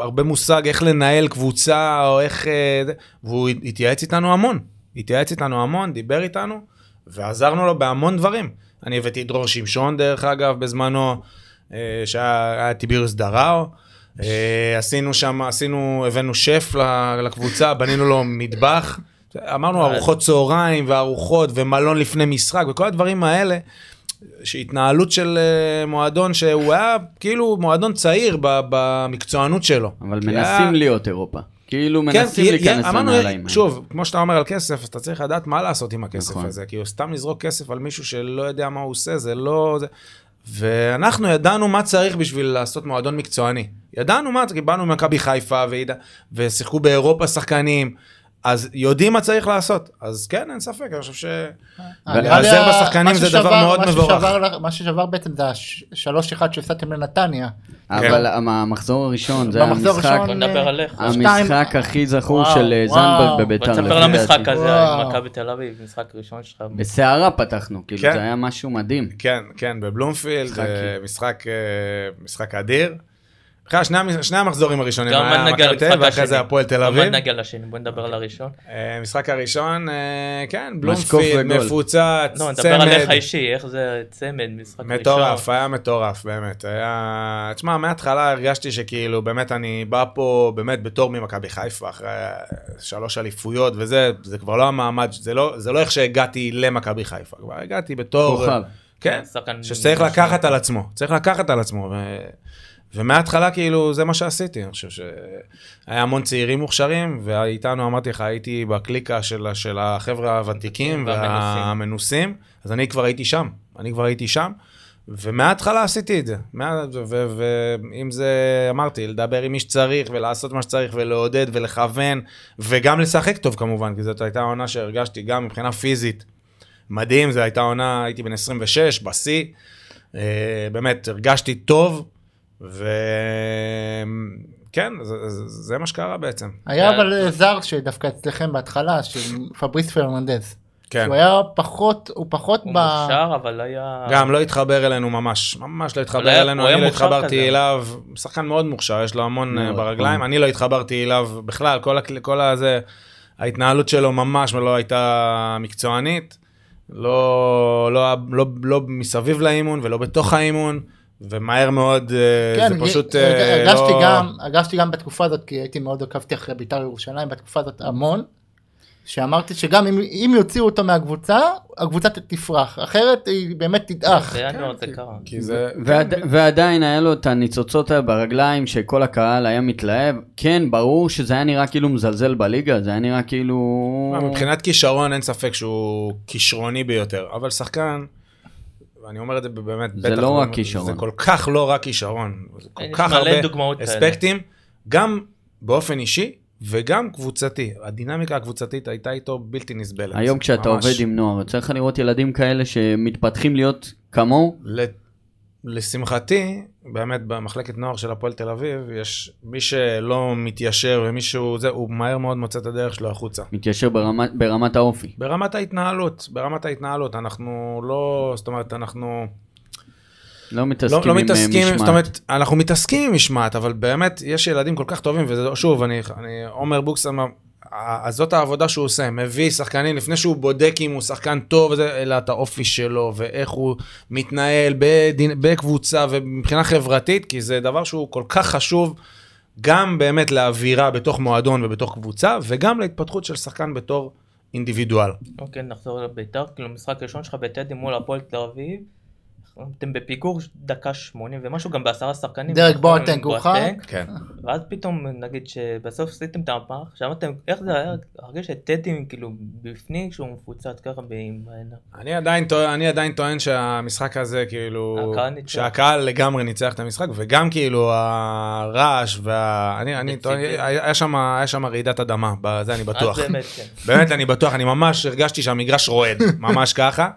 הרבה מושג איך לנהל קבוצה או איך... אה, והוא התייעץ איתנו המון. התייעץ איתנו המון, דיבר איתנו, ועזרנו לו בהמון דברים. אני הבאתי את דרור שמשון, דרך אגב, בזמנו, אה, שהיה היה טיביוס דראו. אה, עשינו שם, עשינו, הבאנו שף לקבוצה, בנינו לו מטבח. אמרנו ארוחות צהריים וארוחות ומלון לפני משחק וכל הדברים האלה, שהתנהלות של אה, מועדון שהוא היה כאילו מועדון צעיר במקצוענות שלו. אבל מנסים היה- להיות אירופה. כאילו כן, מנסים כי- להיכנס אמרנו, לנעליים. האלה. שוב, כמו שאתה אומר על כסף, אז אתה צריך לדעת מה לעשות עם הכסף נכון. הזה, כאילו סתם לזרוק כסף על מישהו שלא יודע מה הוא עושה, זה לא... זה... ואנחנו ידענו מה צריך בשביל לעשות מועדון מקצועני. ידענו מה, כי באנו ממכבי חיפה ושיחקו באירופה שחקנים, אז יודעים מה צריך לעשות. אז כן, אין ספק, אני חושב ש... לי להיעזר בשחקנים זה דבר מאוד מבורך. מה ששבר בעצם זה השלוש אחד שהפסדתם לנתניה. אבל המ- המחזור הראשון, זה המשחק. המשחק הכי זכור של אה. זנדברג בביתר. תספר למשחק דעתי. הזה, מכבי תל אביב, משחק ראשון שלך. בסערה פתחנו, כאילו כן. זה היה משהו מדהים. כן, כן, בבלומפילד, משחק- אה, אה, משחק אדיר. בכלל, שני שני המחזורים הראשונים גם היה נגיע מכבי תל למשחק אביב, ואחרי השני. זה הפועל תל גם אביב. נגיע לשני, בוא נדבר על הראשון. אה, המשחק הראשון, אה, כן, בלומפילד. מפוצץ, לא, נדבר עליך צמד. אישי, איך זה צמד, משחק ראשון. מטורף, היה מטורף, באמת. היה... תשמע, מההתחלה הרגשתי שכאילו, באמת אני בא פה, באמת בתור ממכבי חיפה, אחרי שלוש אליפויות וזה, זה כבר לא המעמד, זה לא, זה לא איך שהגעתי למכבי חיפה, כבר הגעתי בתור... כוכב. כן, שצריך לקחת על עצמו, צריך לקחת על עצמו. ו... ומההתחלה כאילו זה מה שעשיתי, אני חושב שהיה המון צעירים מוכשרים, ואיתנו אמרתי לך, הייתי בקליקה של, של החבר'ה הוותיקים והמנוסים. אז אני כבר הייתי שם, אני כבר הייתי שם, ומההתחלה עשיתי את זה. ואם זה, אמרתי, לדבר עם מי שצריך, ולעשות מה שצריך, ולעודד, ולכוון, וגם לשחק טוב כמובן, כי זאת הייתה עונה שהרגשתי גם מבחינה פיזית. מדהים, זו הייתה עונה, הייתי בן 26, בשיא. אה, באמת, הרגשתי טוב, וכן, זה, זה, זה מה שקרה בעצם. היה כן. אבל אה, זר שדווקא אצלכם בהתחלה, של פבריס פרננדז. כן. שהוא היה פחות, הוא פחות הוא ב... מוכשר, אבל היה... גם לא התחבר אלינו ממש, ממש לא התחבר היה- אלינו, הוא אני לא התחברתי כזה. אליו, שחקן מאוד מוכשר, יש לו המון אה, מאוד, ברגליים, מאוד. אני לא התחברתי אליו בכלל, כל, כל הזה, ההתנהלות שלו ממש לא הייתה מקצוענית, לא, לא, לא, לא מסביב לאימון ולא בתוך האימון, ומהר מאוד אה, כן, זה פשוט הג- אה, הרגשתי לא... גם, הרגשתי גם בתקופה הזאת, כי הייתי מאוד עקבתי אחרי בית"ר ירושלים בתקופה הזאת המון, שאמרתי שגם אם, אם יוציאו אותו מהקבוצה, הקבוצה תפרח, אחרת היא באמת תדעך. קרה. כי זה... ועד, ועדיין היה לו את הניצוצות האלה ברגליים שכל הקהל היה מתלהב. כן, ברור שזה היה נראה כאילו מזלזל בליגה, זה היה נראה כאילו... מבחינת כישרון אין ספק שהוא כישרוני ביותר, אבל שחקן, ואני אומר את זה באמת, זה בטח, לא רק כישרון. זה כל כך לא רק כישרון, זה כל כך הרבה. אספקטים, גם באופן אישי וגם קבוצתי. הדינמיקה הקבוצתית הייתה איתו בלתי נסבלת. היום כשאתה ממש. עובד עם נוער, יוצא לך לראות ילדים כאלה שמתפתחים להיות כמוהו? ל- לשמחתי, באמת במחלקת נוער של הפועל תל אביב, יש מי שלא מתיישר ומי שהוא זה, הוא מהר מאוד מוצא את הדרך שלו החוצה. מתיישר ברמת, ברמת האופי. ברמת ההתנהלות, ברמת ההתנהלות, אנחנו לא, זאת אומרת, אנחנו לא לא, מתעסקים לא עם אה, מתעסקים, משמעת. זאת אומרת, אנחנו מתעסקים עם משמעת, אבל באמת, יש ילדים כל כך טובים, ושוב, אני, אני, עומר בוקס אמר, אז זאת העבודה שהוא עושה, מביא שחקנים לפני שהוא בודק אם הוא שחקן טוב, אלא את האופי שלו, ואיך הוא מתנהל בדין, בקבוצה ומבחינה חברתית, כי זה דבר שהוא כל כך חשוב, גם באמת לאווירה בתוך מועדון ובתוך קבוצה, וגם להתפתחות של שחקן בתור אינדיבידואל. אוקיי, נחזור לביתר, כאילו משחק ראשון שלך בטדי מול הפועל תל אביב. אתם בפיגור דקה 80 ומשהו, גם בעשרה שחקנים. נכון, בואטנק הורחק. כן. ואז פתאום נגיד שבסוף עשיתם את המהפך, שאמרתם איך זה היה, הרגש שטדי כאילו בפנים כשהוא מפוצץ ככה ב- עם העיניים. אני עדיין טוען, שהמשחק הזה כאילו. שהקהל לגמרי ניצח את המשחק וגם כאילו הרעש וה... אני, טוען. היה שם, רעידת אדמה, בזה אני בטוח. כן. באמת אני בטוח, אני ממש הרגשתי שהמגרש רועד, ממש ככה.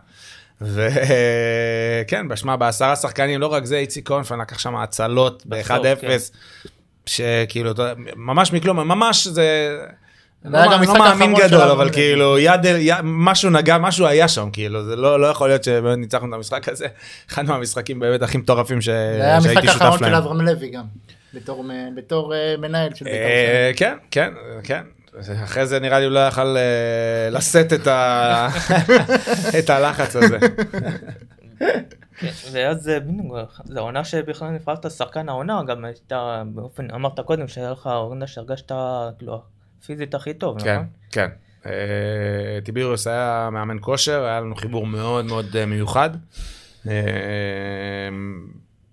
וכן, בשמע, בעשרה שחקנים, לא רק זה, איציק קונפן לקח שם הצלות בסוף, ב-1-0, כן. שכאילו, ממש מכלום, ממש זה... לא, גם לא מאמין גדול, אבל. כאילו, יד, משהו נגע, משהו היה שם, כאילו, זה לא, לא יכול להיות שבאמת ניצחנו את המשחק הזה. אחד מהמשחקים באמת הכי מטורפים ש... זה היה המשחק שהייתי שותף האחרון של להם. אברהם לוי גם, בתור בתור אה, מנהל של בית"ר. אה, כן, כן, כן. אחרי זה נראה לי הוא לא יכל אה, לשאת את ה- (laughs) את הלחץ הזה. כן, ואז זה בדיוק, העונה שבכלל נבחרת שחקן העונה, גם הייתה באופן, אמרת קודם שהיה לך עונה שהרגשת כאילו פיזית הכי טוב, כן, נכון? כן. אה, טיבירוס היה מאמן כושר, היה לנו חיבור מאוד מאוד אה, מיוחד.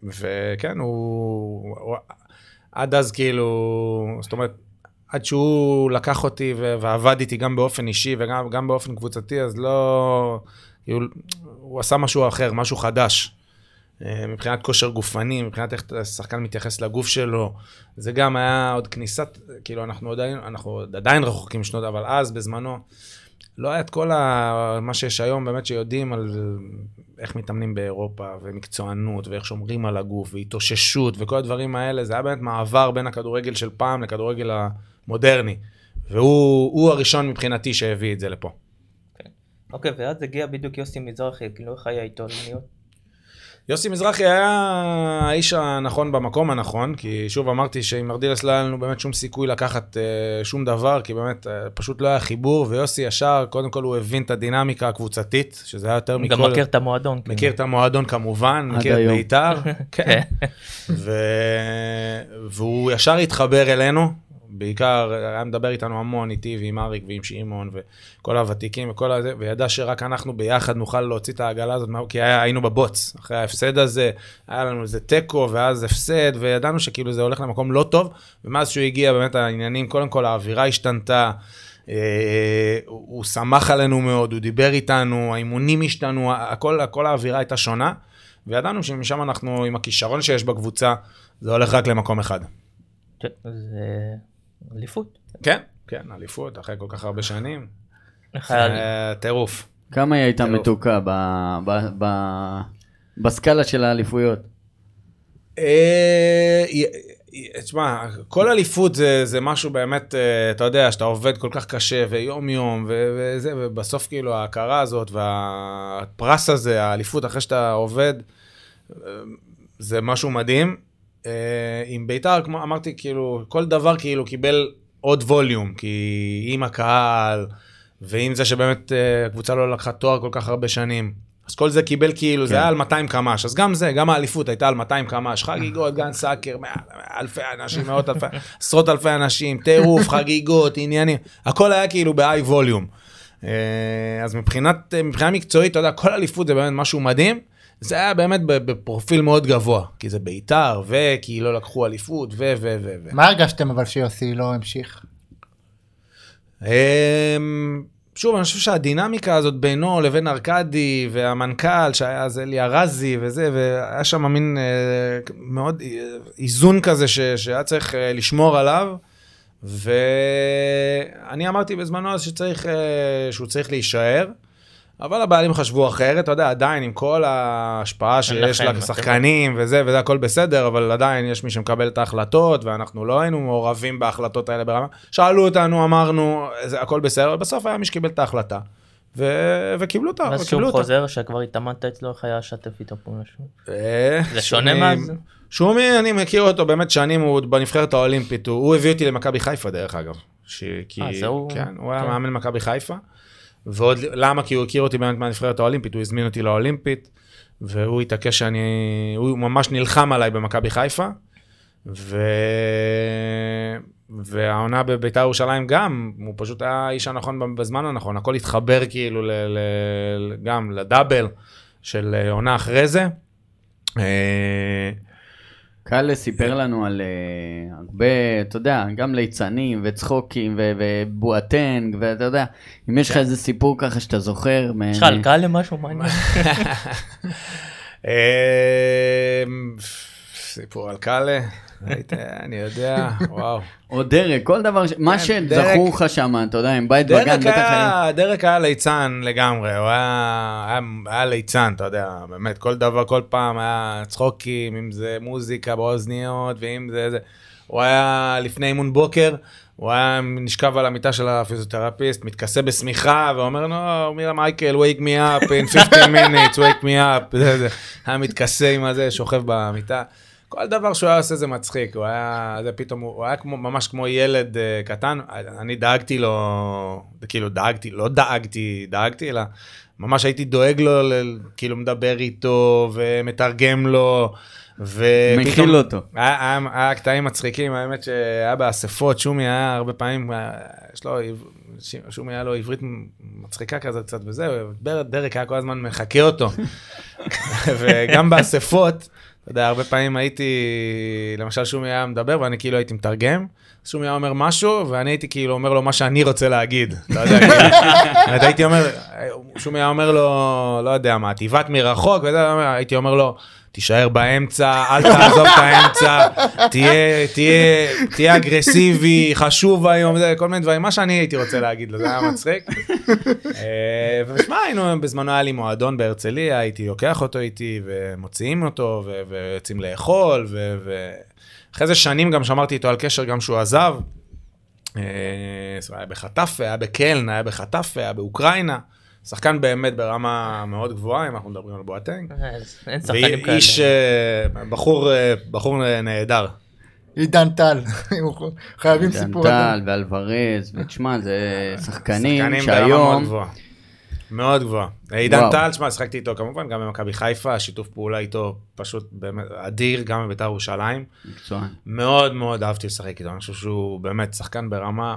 וכן. הוא- עד אז כאילו, זאת אומרת, עד שהוא לקח אותי ועבד איתי גם באופן אישי וגם גם באופן קבוצתי, אז לא... כאילו, הוא עשה משהו אחר, משהו חדש. אה, מבחינת כושר גופני, מבחינת איך השחקן מתייחס לגוף שלו, זה גם היה עוד כניסת, כאילו אנחנו עדיין, אנחנו עדיין רחוקים שנות, אבל אז בזמנו לא היה את כל ה, מה שיש היום, באמת שיודעים על איך מתאמנים באירופה, ומקצוענות, ואיך שומרים על הגוף, והתאוששות, וכל הדברים האלה, זה היה באמת מעבר בין הכדורגל של פעם לכדורגל המודרני. והוא הוא הראשון מבחינתי שהביא את זה לפה. אוקיי, ואז הגיע בדיוק יוסי מזרחי, כאילו איך היה איתו להיות? יוסי מזרחי היה האיש הנכון במקום הנכון, כי שוב אמרתי שעם ארדילס לא היה לנו באמת שום סיכוי לקחת uh, שום דבר, כי באמת uh, פשוט לא היה חיבור, ויוסי ישר, קודם כל הוא הבין את הדינמיקה הקבוצתית, שזה היה יותר מכל... גם מכיר את המועדון. כאילו. מכיר את המועדון כמובן, מכיר את היום. בית"ר, (laughs) כן. ו... והוא ישר התחבר אלינו, בעיקר היה מדבר איתנו המון, איתי ועם אריק ועם שמעון וכל הוותיקים וכל הזה, וידע שרק אנחנו ביחד נוכל להוציא את העגלה הזאת, כי היה, היינו בבוץ, אחרי ההפסד הזה, היה לנו איזה תיקו ואז הפסד, וידענו שכאילו זה הולך למקום לא טוב, ומאז שהוא הגיע באמת העניינים, קודם כל האווירה השתנתה. אה, הוא שמח עלינו מאוד, הוא דיבר איתנו, האימונים השתנו, הכל, הכל האווירה הייתה שונה, וידענו שמשם אנחנו, עם הכישרון שיש בקבוצה, זה הולך רק למקום אחד. כן, זה אליפות. כן, כן, אליפות, אחרי כל כך הרבה שנים. אה, טירוף. כמה היא הייתה. מתוקה ב- ב- ב- בסקאלה של האליפויות? אה, תשמע, כל אליפות זה, זה משהו באמת, אה, אתה יודע, שאתה עובד כל כך קשה ויום יום ו- וזה, ובסוף כאילו ההכרה הזאת והפרס הזה, האליפות אחרי שאתה עובד, זה משהו מדהים. אה, עם בית"ר, כמו אמרתי, כאילו, כל דבר כאילו קיבל עוד ווליום, כי עם הקהל, ועם זה שבאמת אה, הקבוצה לא לקחה תואר כל כך הרבה שנים. אז כל זה קיבל כאילו, זה כן. היה על 200 קמ"ש, אז גם זה, גם האליפות הייתה על 200 קמ"ש, חגיגות, גן סאקר, אלפי אנשים, מאות אלפי, (laughs) עשרות אלפי אנשים, טירוף, חגיגות, עניינים, הכל היה כאילו ב-high volume. אה, אז מבחינת, מבחינה מקצועית, אתה יודע, כל אליפות זה באמת משהו מדהים. זה היה באמת בפרופיל מאוד גבוה, כי זה בית"ר, וכי לא לקחו אליפות, ו... ו... ו... ו... מה הרגשתם אבל שיוסי לא המשיך? אמ, שוב, אני חושב שהדינמיקה הזאת בינו לבין ארכדי והמנכ"ל, שהיה אז אלי ארזי וזה, והיה שם מין אה, מאוד אה, איזון כזה ש, שהיה צריך אה, לשמור עליו. ואני אמרתי בזמנו אז שצריך, אה, שהוא צריך להישאר, אבל הבעלים חשבו אחרת, אתה יודע, עדיין עם כל ההשפעה שיש לכם, לשחקנים וזה, וזה הכל בסדר, אבל עדיין יש מי שמקבל את ההחלטות, ואנחנו לא היינו מעורבים בהחלטות האלה ברמה. שאלו אותנו, אמרנו, זה הכל בסדר, אבל בסוף היה מי שקיבל את ההחלטה. ו... וקיבלו אותה, ואז וקיבלו אותה. חוזר, שכבר התאמנת אצלו, איך היה לשתף איתו פעולה שוב? אה, זה שונה מאז? שומי, אני מכיר אותו באמת שנים, הוא בנבחרת האולימפית, הוא, הביא אותי למכבי חיפה דרך אגב. כי... אה, זה הוא- כן, הוא היה. מאמן מכבי חיפה. ועוד, למה? כי הוא הכיר אותי באמת מהנבחרת האולימפית, הוא הזמין אותי לאולימפית, והוא התעקש שאני, הוא ממש נלחם עליי במכבי חיפה, ו... והעונה בבית"ר ירושלים גם, הוא פשוט היה האיש הנכון בזמן הנכון, הכל התחבר כאילו ל... ל... גם לדאבל של אה, עונה אחרי זה. אה, קאלה סיפר לנו על אה, הרבה, אתה יודע, גם ליצנים וצחוקים ו- ובואטנג, ואתה יודע, אם יש לך איזה סיפור ככה שאתה זוכר. יש לך על קהל למשהו מעניין? (laughs) (laughs) אמ, סיפור על קאלה, היית- אני יודע, וואו. או דרק, כל דבר, מה כן, שזכור לך שם, אתה יודע, עם בית בגן, בטח היה... דרק היה ליצן לגמרי, הוא היה, ליצן, אתה יודע, באמת, כל דבר, כל פעם היה צחוקים, אם זה מוזיקה באוזניות, ואם זה זה. הוא היה לפני אימון בוקר, הוא היה נשכב על המיטה של הפיזיותרפיסט, מתכסה בשמיכה, ואומר לו, מילה מייקל, wake me up in 15 minutes, wake me up. (laughs) היה מתכסה עם הזה, שוכב במיטה. כל דבר שהוא היה עושה זה מצחיק, הוא היה, זה פתאום, הוא היה כמו, ממש כמו ילד uh, קטן, אני דאגתי לו, כאילו דאגתי, לא דאגתי, דאגתי, אלא ממש הייתי דואג לו, ל, כאילו מדבר איתו ומתרגם לו. ופתאום- מכיל אותו. היה, היה, היה קטעים מצחיקים, האמת שהיה באספות, שומי היה הרבה פעמים, היה- יש לו, שומי היה לו עברית מצחיקה כזאת קצת וזה, דרק היה כל הזמן מחקה אותו. (laughs) וגם באספות, אתה יודע, הרבה פעמים הייתי, למשל שומי היה מדבר ואני כאילו הייתי מתרגם, שומי היה אומר משהו ואני הייתי כאילו אומר לו מה שאני רוצה להגיד, אתה יודע, כאילו, הייתי אומר, שומי היה אומר לו, לא יודע מה, תיבט מרחוק, וזה, הייתי אומר לו, תישאר באמצע, אל תעזוב את האמצע, תהיה, תהיה, תהיה אגרסיבי, חשוב היום, זה, כל מיני דברים, מה שאני הייתי רוצה להגיד לו, זה היה מצחיק. אה, ושמע, היינו, בזמנו היה לי מועדון בהרצליה, הייתי לוקח אותו איתי, ומוציאים אותו, ו- ויוצאים לאכול, ו- ואחרי זה שנים גם שמרתי איתו על קשר, גם שהוא עזב. אה, היה בחטף, היה בקלן, היה בחטף, היה באוקראינה. שחקן באמת ברמה מאוד גבוהה, אם אנחנו מדברים על בואטנג. אז אין שחקנים כאלה. ואיש, אה, בחור, אה, בחור נהדר. עידן טל, (laughs) חייבים סיפור. על דנטל ואלוורז, ותשמע, זה שחקנים שחקנים ברמה מאוד שהיום... גבוהה. מאוד גבוהה. עידן. טל, שמע, שחקתי איתו כמובן, גם במכבי חיפה, השיתוף פעולה איתו פשוט באמת אדיר, גם בבית"ר ירושלים. מקצוען. מאוד מאוד אהבתי לשחק איתו, אני חושב שהוא באמת שחקן ברמה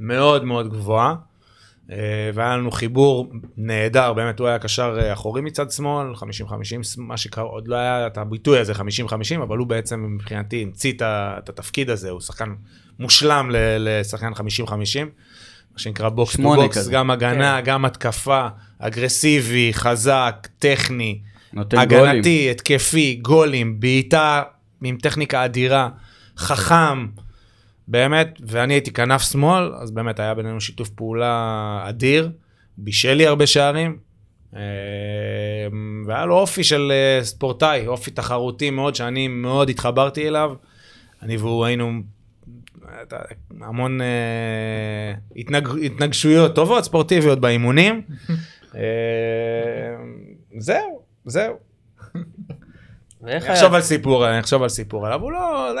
מאוד מאוד גבוהה. אה, והיה לנו חיבור נהדר, באמת הוא היה קשר אה, אחורי מצד שמאל, 50-50, מה שקרה, עוד לא היה את הביטוי הזה 50-50, אבל הוא בעצם מבחינתי המציא את התפקיד הזה, הוא שחקן מושלם ל- לשחקן 50-50, מה שנקרא box to box, כזה. גם הגנה, גם התקפה, אגרסיבי, חזק, טכני, נותן גולים. הגנתי, התקפי, גולים, בעיטה עם טכניקה אדירה, חכם, באמת, ואני הייתי כנף שמאל, אז באמת היה בינינו שיתוף פעולה אדיר, בישל לי הרבה שערים, אה, והיה לו אופי של אה, ספורטאי, אופי תחרותי מאוד, שאני מאוד התחברתי אליו. אני והוא היינו המון אה, התנג, התנגשויות טובות, ספורטיביות באימונים. (laughs) אה, זהו, זהו. אני אחשוב? על סיפור, אני אחשוב על סיפור עליו, הוא לא,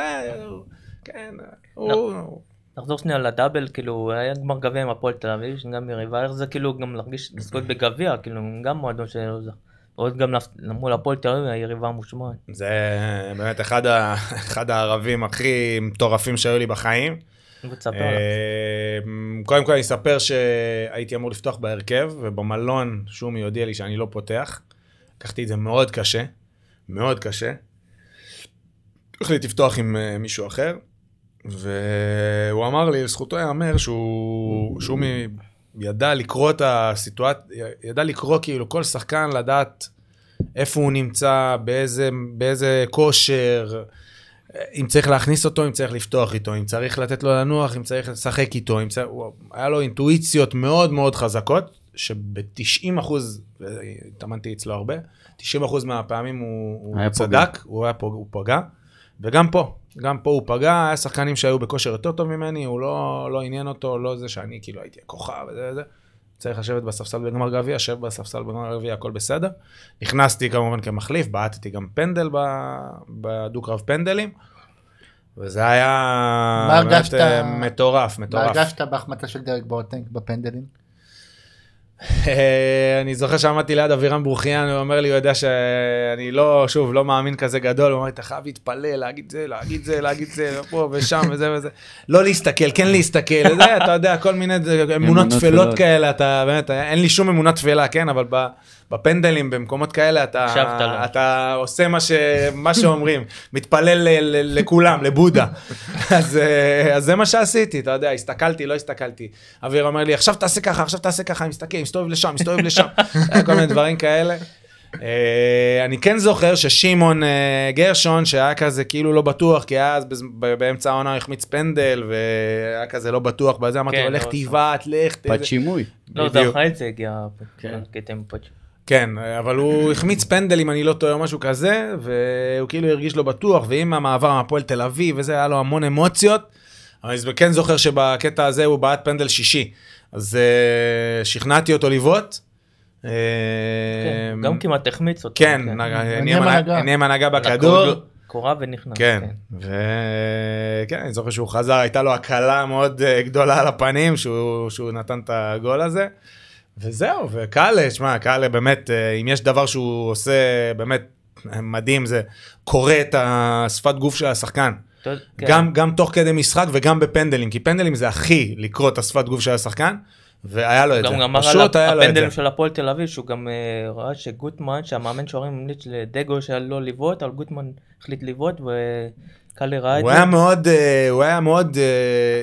כן, הוא... נחזור שנייה לדאבל, כאילו, היה גמר גביע עם הפועל תל אביב, שגם יריבה, איך זה כאילו גם להרגיש לזכות בגביע, כאילו, גם מועדון זכה. עוד גם מול הפועל תל אביב, היריבה המושמעת. זה באמת אחד, ה... (laughs) אחד הערבים הכי מטורפים שהיו לי בחיים. אה, קודם כל אני אספר שהייתי אמור לפתוח בהרכב, ובמלון שומי הודיע לי שאני לא פותח. לקחתי את זה מאוד קשה, מאוד קשה. החליט לפתוח עם אה, מישהו אחר, והוא אמר לי, לזכותו ייאמר שהוא, שומי ידע לקרוא את הסיטואציה, ידע לקרוא כאילו כל שחקן לדעת איפה הוא נמצא, באיזה, באיזה כושר, אם צריך להכניס אותו, אם צריך לפתוח איתו, אם צריך לתת לו לנוח, אם צריך לשחק איתו, אם צריך... הוא- היה לו אינטואיציות מאוד מאוד חזקות, שב-90 אחוז, התאמנתי אצלו הרבה, 90 אחוז מהפעמים הוא, הוא צדק, הוא, היה פוג, הוא פגע, וגם פה, גם פה הוא פגע, היה שחקנים שהיו בכושר יותר טוב ממני, הוא לא, לא עניין אותו, לא זה שאני כאילו הייתי הכוכב וזה וזה. צריך לשבת בספסל בגמר גביע, שב בספסל בגמר גביע, הכל בסדר. נכנסתי כמובן כמחליף, בעטתי גם פנדל בדו-קרב פנדלים. וזה היה מה הרגשת- אה, מטורף, מה מטורף. הרגשת בהחמצה של דרק בוטנק בפנדלים? אה, אני זוכר שעמדתי ליד אבירם ברוכיאן, הוא אומר לי, הוא יודע שאני לא, שוב, לא מאמין כזה גדול, הוא אומר לי, אתה חייב להתפלל, להגיד זה, להגיד זה, להגיד זה, פה ושם וזה וזה. לא להסתכל, כן להסתכל, זה, אתה יודע, כל מיני אמונות טפלות. כאלה, אתה באמת, אין לי שום אמונה טפלה, כן, אבל ב- בפנדלים, במקומות כאלה, אתה. אתה עושה מה, ש, מה שאומרים, מתפלל ל, ל, לכולם, לבודה. (laughs) אז, אה, אז זה מה שעשיתי, אתה יודע, הסתכלתי, לא הסתכלתי. אביר אומר לי, עכשיו תעשה ככה, עכשיו תעשה ככה, אני מסתכל, מסתובב לשם, מסתובב לשם, (laughs) כל מיני דברים כאלה. אה, אני כן זוכר ששמעון אה, גרשון, שהיה כזה כאילו לא בטוח, כי היה אז בז- ב- באמצע העונה הוא החמיץ פנדל, והיה כזה לא בטוח בזה, אמרתי כן, לו, לך לא, תבעט, לך, ת- פת שימוי. לא, זה בדיוק. אחרי זה הגיע כן. קטע פאצ'. כן, אבל הוא החמיץ פנדל, אם אני לא טועה, או משהו כזה, והוא כאילו הרגיש לא בטוח, ועם המעבר מהפועל תל אביב וזה, היה לו המון אמוציות. אבל אני כן זוכר שבקטע הזה הוא בעט פנדל שישי. אז אה, שכנעתי אותו לבעוט. אה, כן, גם כמעט החמיץ אותו. כן, כן. נהיה הנהגה. בכדור. קורה ונכנס. כן, וכן, אני זוכר שהוא חזר, הייתה לו הקלה מאוד אה, גדולה על הפנים, שהוא נתן את הגול הזה. וזהו, וקאלה, שמע, קאלה באמת, אה, אם יש דבר שהוא עושה באמת מדהים, זה קורא את השפת גוף של השחקן. אתה יודע, כן. גם, גם תוך כדי משחק וגם בפנדלים, כי פנדלים זה הכי לקרוא את השפת גוף של השחקן, והיה לו את זה. גם פשוט היה לו את זה. הפנדלים של הפועל תל אביב שהוא גם אה, ראה שגוטמן שהמאמן שוערים המליץ לדגו שלא לבעוט אבל גוטמן החליט לבעוט וקאלי ראה את הוא זה. היה מאוד, הוא היה מאוד,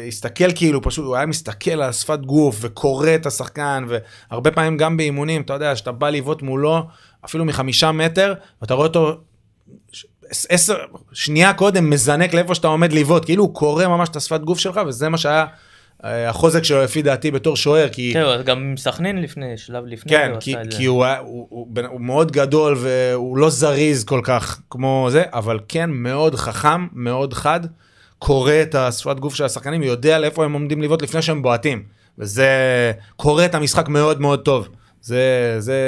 הסתכל כאילו, פשוט, הוא היה מסתכל על שפת גוף וקורא את השחקן, והרבה פעמים גם באימונים, אתה יודע, שאתה בא לבעוט מולו, אפילו מחמישה מטר, ואתה רואה אותו עשר, שנייה קודם מזנק לאיפה שאתה עומד לבעוט, כאילו הוא קורא ממש את השפת גוף שלך, וזה מה שהיה החוזק שלו לפי דעתי בתור שוער, כי... אז גם עם סכנין לפני, שלב לפני, כן, כי. כי הוא, היה- הוא, הוא, הוא מאוד גדול והוא לא זריז כל כך כמו זה, אבל כן מאוד חכם, מאוד חד, קורא את השפת גוף של השחקנים, יודע לאיפה הם עומדים לבעוט לפני שהם בועטים, וזה קורא את המשחק מאוד מאוד טוב. זה, זה,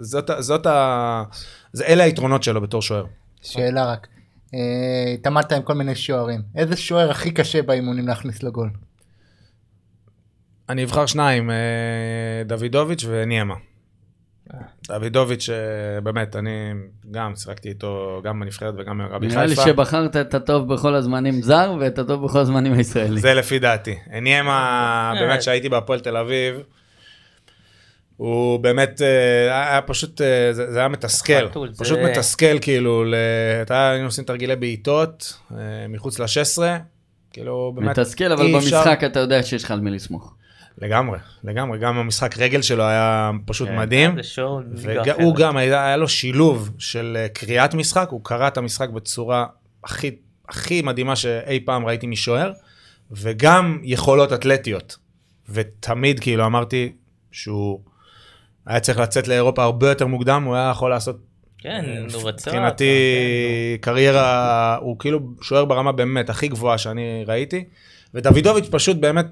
זאת, זאת ה... זה, אלה היתרונות שלו בתור שוער. שאלה רק. אה, התעמדת עם כל מיני שוערים. איזה שוער הכי קשה באימונים להכניס לגול? אני אבחר שניים, אה, דוידוביץ' וניימה. דוידוביץ', אה, באמת, אני גם שיחקתי איתו, גם בנבחרת וגם במכבי חיפה. נראה לי שבחרת את הטוב בכל הזמנים זר ואת הטוב בכל הזמנים הישראלי. זה לפי דעתי. ניימה, אה. באמת, שהייתי בהפועל תל אביב, הוא באמת, אה, היה פשוט, אה, זה היה מתסכל. פשוט מתסכל, כאילו, היינו עושים תרגילי בעיטות, אה, מחוץ ל-16, כאילו, באמת, מתסכל, אבל אי אפשר- במשחק אתה יודע שיש לך על מי לסמוך. לגמרי, לגמרי, גם המשחק רגל שלו היה פשוט כן, מדהים. והוא. גם, היה, היה לו שילוב של אה, קריאת משחק, הוא קרא את המשחק בצורה הכי, הכי מדהימה שאי פעם ראיתי משוער, וגם יכולות אתלטיות. ותמיד כאילו אמרתי שהוא היה צריך לצאת לאירופה הרבה יותר מוקדם, הוא היה יכול לעשות, כן, הוא רצה. מבחינתי, כן, קריירה, הוא כאילו שוער ברמה באמת הכי גבוהה שאני ראיתי, ודוידוביץ' פשוט באמת,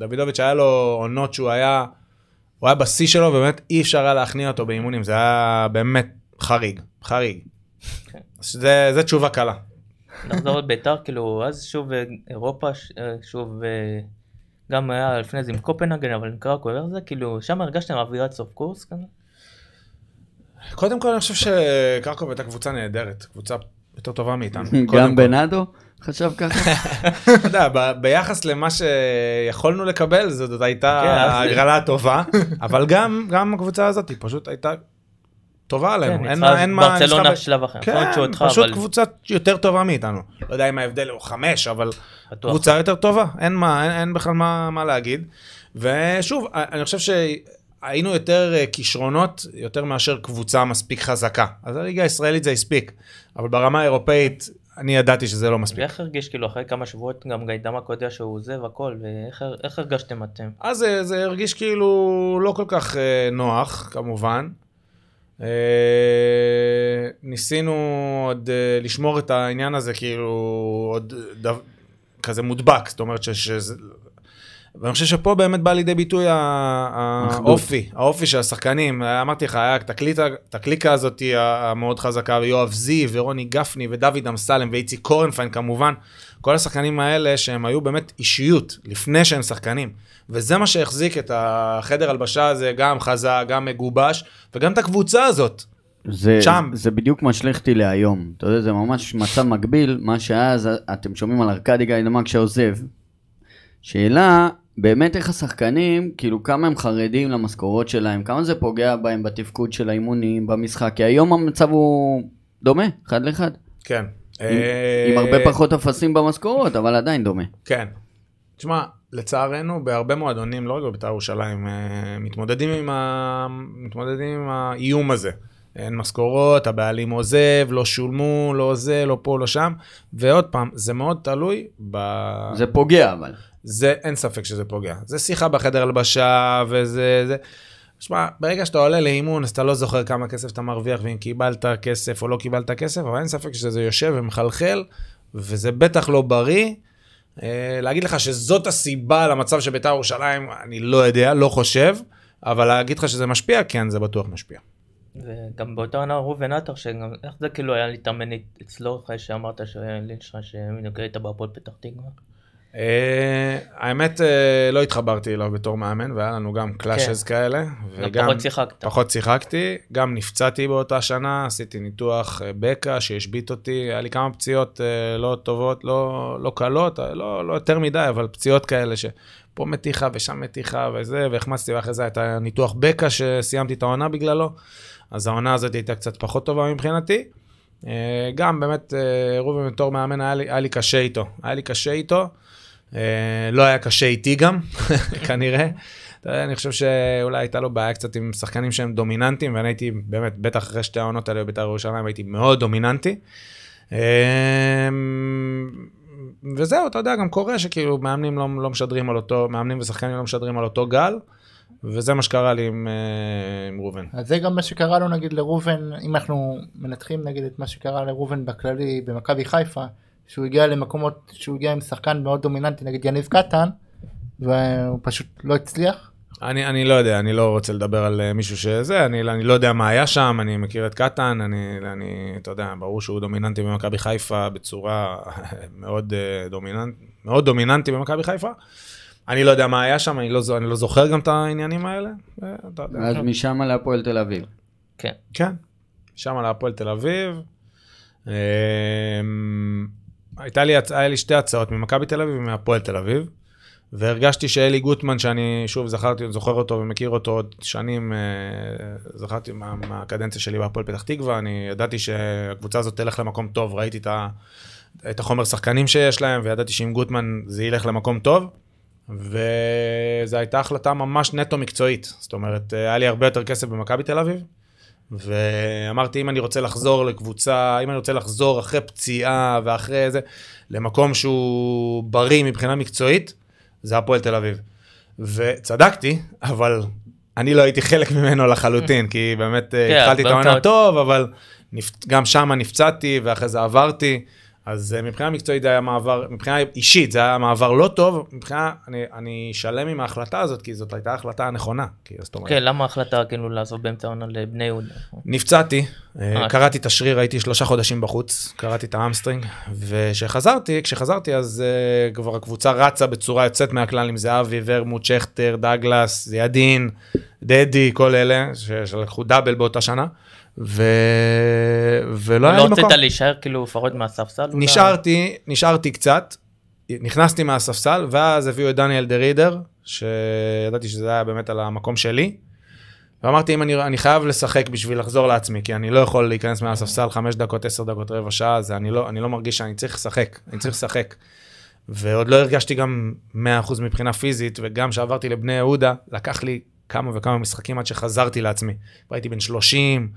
דוידוביץ' היה לו עונות שהוא היה, הוא היה בשיא שלו, ובאמת אי אפשר היה להכניע אותו באימונים, זה היה באמת חריג, חריג. אז זה, זה תשובה קלה. נחזור לביתר, כאילו, אז שוב אה, אירופה, ש- אה, שוב, אה, גם היה לפני זה עם קופנהגן, אבל עם קרקו, איך זה, כאילו, שם הרגשתם אווירת סוף קורס כזה? קודם כל אני חושב שקרקוב הייתה קבוצה נהדרת, קבוצה יותר טובה מאיתנו. (laughs) גם כל. בנאדו חשב ככה? אתה יודע, ביחס למה שיכולנו לקבל, זאת הייתה כן, ההגרלה הטובה, אבל גם, גם הקבוצה הזאת היא פשוט הייתה טובה עלינו. כן, אין ניצחה מה, אין מה, ברצלונה ניצחה ב- בשלב אחר. כן, אותך, פשוט אבל קבוצה יותר טובה מאיתנו. לא יודע אם ההבדל הוא חמש, אבל בטוח. קבוצה יותר טובה, אין מה, אין, אין בכלל מה, מה להגיד. ושוב, אני חושב שהיינו יותר אה, כישרונות, יותר מאשר קבוצה מספיק חזקה. אז הליגה הישראלית זה הספיק, אבל ברמה האירופאית, אני ידעתי שזה לא מספיק. ואיך הרגיש כאילו אחרי כמה שבועות גם גיידמק הודיע שהוא עוזב הכל ואיך איך הרגשתם אתם? אז זה, זה הרגיש כאילו לא כל כך אה, נוח, כמובן. אה, ניסינו עוד אה, לשמור את העניין הזה כאילו עוד דו, כזה מודבק, זאת אומרת. שזה... ואני חושב שפה באמת בא לידי ביטוי. האופי, האופי של השחקנים. אמרתי לך, היה את הקליקה, את הקליקה הזאת המאוד חזקה, ויואב זיו, ורוני גפני, ודוד אמסלם, ואיציק קורנפיין כמובן. כל השחקנים האלה שהם היו באמת אישיות, לפני שהם שחקנים. וזה מה שהחזיק את החדר הלבשה הזה, גם חזק, גם מגובש, וגם את הקבוצה הזאת. זה, שם. זה בדיוק משליך אותי להיום. אתה יודע, זה ממש מצב מקביל, מה שאז אתם שומעים על ארכדי גיידמק שעוזב. שאלה, באמת איך השחקנים, כאילו כמה הם חרדים למשכורות שלהם, כמה זה פוגע בהם בתפקוד של האימונים, במשחק, כי היום המצב הוא דומה, אחד לאחד. כן. עם, אה, עם הרבה פחות אפסים במשכורות, אבל עדיין דומה. כן. תשמע, לצערנו, בהרבה מועדונים, לא רק בבית"ר ירושלים, אה, מתמודדים עם, ה... מתמודדים עם האיום הזה. אין משכורות, הבעלים עוזב, לא שולמו, לא זה, לא פה, לא שם. ועוד פעם, זה מאוד תלוי ב... זה פוגע אבל. זה, אין ספק שזה פוגע. זה שיחה בחדר הלבשה, וזה... זה... שמע, ברגע שאתה עולה לאימון, אז אתה לא זוכר כמה כסף אתה מרוויח, ואם קיבלת כסף או לא קיבלת כסף, אבל אין ספק שזה יושב ומחלחל, וזה בטח לא בריא. אה, להגיד לך שזאת הסיבה למצב של בית"ר ירושלים, אני לא יודע, לא חושב, אבל להגיד לך שזה משפיע, כן, זה בטוח משפיע. וגם באותה עונה ראובן עטר, שגם איך זה כאילו היה להתאמן אצלו אחרי שאמרת שלינשטיין שמנוגע איתה בהפועל פתח תקווה? אה, האמת, אה, לא התחברתי אליו בתור מאמן, והיה לנו גם קלאשז כאלה. גם פחות שיחקת. פחות שיחקתי, גם נפצעתי באותה שנה, עשיתי ניתוח אה, בקע שהשבית אותי, היה לי כמה פציעות אה, לא טובות, לא, לא קלות, לא, לא יותר מדי, אבל פציעות כאלה שפה מתיחה ושם מתיחה וזה, והחמצתי ואחרי זה את הניתוח בקע שסיימתי את העונה בגללו, אז העונה הזאת הייתה קצת פחות טובה מבחינתי. גם באמת, ראובן בתור מאמן היה לי, היה לי קשה איתו, היה לי קשה איתו. אה, לא היה קשה איתי גם, (laughs) כנראה. אני חושב שאולי הייתה לו בעיה קצת עם שחקנים שהם דומיננטיים, ואני הייתי באמת, בטח אחרי שתי העונות האלה בבית"ר ירושלים, הייתי מאוד דומיננטי. אה, וזהו, אתה יודע, גם קורה שכאילו מאמנים לא, לא משדרים על אותו, מאמנים ושחקנים לא משדרים על אותו גל, וזה מה שקרה לי עם, אה, עם ראובן. אז זה גם מה שקרה לו נגיד לראובן, אם אנחנו מנתחים נגיד את מה שקרה לראובן בכללי במכבי חיפה, שהוא הגיע למקומות, שהוא הגיע עם שחקן מאוד דומיננטי נגיד יניב קטן, והוא פשוט לא הצליח. אני, אני לא יודע, אני לא רוצה לדבר על אה, מישהו שזה, אני, אני לא יודע מה היה שם, אני מכיר את קטן, אני, אני, אתה יודע, ברור שהוא דומיננטי במכבי חיפה בצורה (laughs) מאוד, אה, דומיננט, מאוד דומיננטי במכבי חיפה. אני לא יודע מה היה שם, אני לא, אני לא זוכר גם את העניינים האלה. יודע. אז משם להפועל תל אביב. כן. כן, שם להפועל תל אביב. הייתה לי, היה לי שתי הצעות, ממכבי תל אביב ומהפועל תל אביב. והרגשתי שאלי גוטמן, שאני שוב זכרתי, זוכר אותו ומכיר אותו עוד שנים, אה, זכרתי מה, מהקדנציה שלי בהפועל פתח תקווה, אני ידעתי שהקבוצה הזאת תלך למקום טוב, ראיתי את, ה, את החומר שחקנים שיש להם, וידעתי שעם גוטמן זה ילך למקום טוב. וזו הייתה החלטה ממש נטו מקצועית. זאת אומרת, היה לי הרבה יותר כסף במכבי תל אביב, ואמרתי, אם אני רוצה לחזור לקבוצה, אם אני רוצה לחזור אחרי פציעה ואחרי זה, למקום שהוא בריא מבחינה מקצועית, זה הפועל תל אביב. וצדקתי, אבל אני לא הייתי חלק ממנו לחלוטין, כי באמת אה, כן, התחלתי את העונה טוב, אבל גם שם נפצעתי, ואחרי זה עברתי. אז אה, מבחינה מקצועית זה היה מעבר, מבחינה אישית זה היה מעבר לא טוב, מבחינה, אני, אני שלם עם ההחלטה הזאת, כי זאת הייתה ההחלטה הנכונה. כי, זאת אומרת, כן, למה ההחלטה כאילו לעזוב באמצע העונה לבני יהודה? נפצעתי, אה, אה. קרעתי את השריר, הייתי שלושה חודשים בחוץ, קרעתי את ה hamstring, וכשחזרתי, כשחזרתי אז כבר הקבוצה רצה בצורה יוצאת מהכלל עם זהבי, ורמוט, שכטר, דגלס, זיאדין, דדי, כל אלה, שלקחו דאבל באותה שנה, ו... ולא היה לא לי מקום. רצית להישאר כאילו לפחות מהספסל? נשארתי, נשארתי קצת, נכנסתי מהספסל, ואז הביאו את דניאל דה רידר, שידעתי שזה היה באמת על המקום שלי. ואמרתי, אם אני, אני חייב לשחק בשביל לחזור לעצמי, כי אני לא יכול להיכנס מהספסל חמש דקות, עשר דקות, רבע שעה, זה אני לא, אני לא מרגיש שאני צריך לשחק, אני צריך לשחק. ועוד לא הרגשתי גם 100% מבחינה פיזית, וגם כשעברתי לבני יהודה, לקח לי כמה וכמה משחקים עד שחזרתי לעצמי. הייתי בן 30,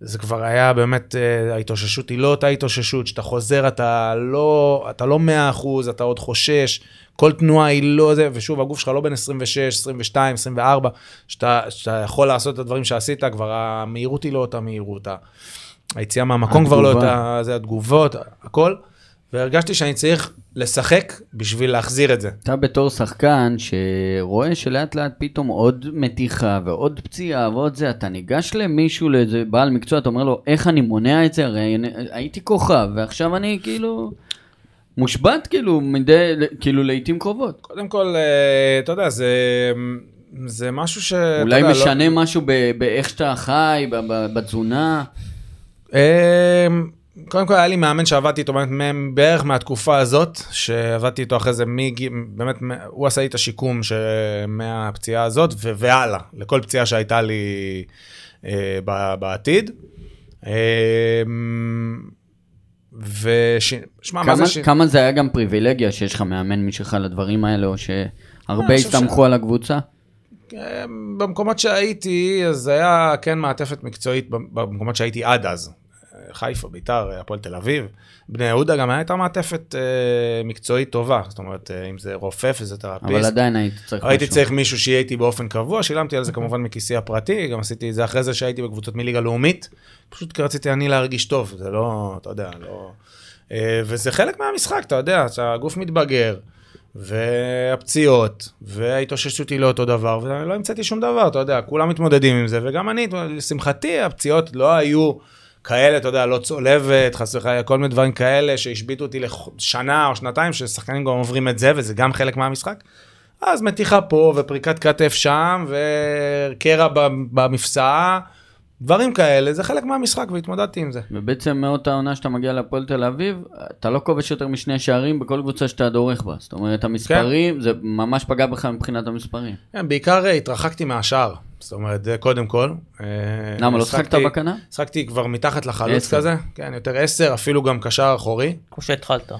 זה כבר היה באמת, אה, ההתאוששות היא לא אותה התאוששות, שאתה חוזר, אתה לא, אתה לא 100%, אתה עוד חושש, כל תנועה היא לא זה, ושוב, הגוף שלך לא בין 26, 22, 24, שאתה, שאתה יכול לעשות את הדברים שעשית, כבר המהירות היא לא אותה מהירות, היציאה מהמקום כבר לא התגובה. אותה, זה התגובות, הכל, והרגשתי שאני צריך לשחק בשביל להחזיר את זה. אתה בתור שחקן שרואה שלאט לאט פתאום עוד מתיחה ועוד פציעה ועוד זה, אתה ניגש למישהו, לאיזה בעל מקצוע, אתה אומר לו, איך אני מונע את זה? הרי הייתי כוכב, ועכשיו אני כאילו מושבת כאילו מדי, כאילו לעיתים קרובות. קודם כל, אה, אתה יודע, זה, זה משהו ש... אולי יודע, לא- משנה משהו ב- באיך שאתה חי, בתזונה. קודם כל היה לי מאמן שעבדתי איתו באמת בערך מהתקופה הזאת, שעבדתי איתו אחרי זה מגיל, באמת, הוא עשה לי את השיקום ש... מהפציעה הזאת והלאה, לכל פציעה שהייתה לי אה, בעתיד. אמ, וש... שמע, מה כמה, זה ש... כמה זה היה גם פריבילגיה שיש לך מאמן משלך לדברים האלה, או שהרבה חושב הסתמכו על הקבוצה? אמ, במקומות שהייתי, אז היה כן מעטפת מקצועית במקומות שהייתי עד אז. חיפה, ביתר, הפועל תל אביב. בני יהודה גם הייתה מעטפת אה, מקצועית טובה, זאת אומרת, אה, אם זה רופא, פיזיותרפיסט. אבל עדיין היית צריך הייתי משהו. צריך מישהו שיהיה איתי באופן קבוע, שילמתי על זה כמובן מכיסי הפרטי, גם עשיתי את זה אחרי זה שהייתי בקבוצות מליגה לאומית, פשוט כי רציתי אני להרגיש טוב, זה לא, אתה יודע, לא... אה, וזה חלק מהמשחק, אתה יודע, שהגוף מתבגר, והפציעות, וההתאוששות היא לא אותו דבר, ולא המצאתי שום דבר, אתה יודע, כולם מתמודדים עם זה, וגם אני, לשמחתי, הפציעות לא היו כאלה, אתה יודע, לא צולבת, חס וחלילה, כל מיני דברים כאלה שהשביתו אותי לשנה או שנתיים, ששחקנים גם עוברים את זה, וזה גם חלק מהמשחק. אז מתיחה פה, ופריקת כתף שם, וקרע במפסעה, דברים כאלה, זה חלק מהמשחק, והתמודדתי עם זה. ובעצם מאותה עונה שאתה מגיע להפועל תל אביב, אתה לא כובש יותר משני שערים בכל קבוצה שאתה דורך בה. זאת אומרת, המספרים, זה ממש פגע בך מבחינת המספרים. כן, בעיקר אה, התרחקתי מהשאר, זאת אומרת, זה קודם כל. אה, למה, לא שחקתי- שחקת בקנה? שחקתי כבר מתחת לחלוץ. כזה, כן, יותר עשר, אפילו גם קשר אחורי. כמו שהתחלת.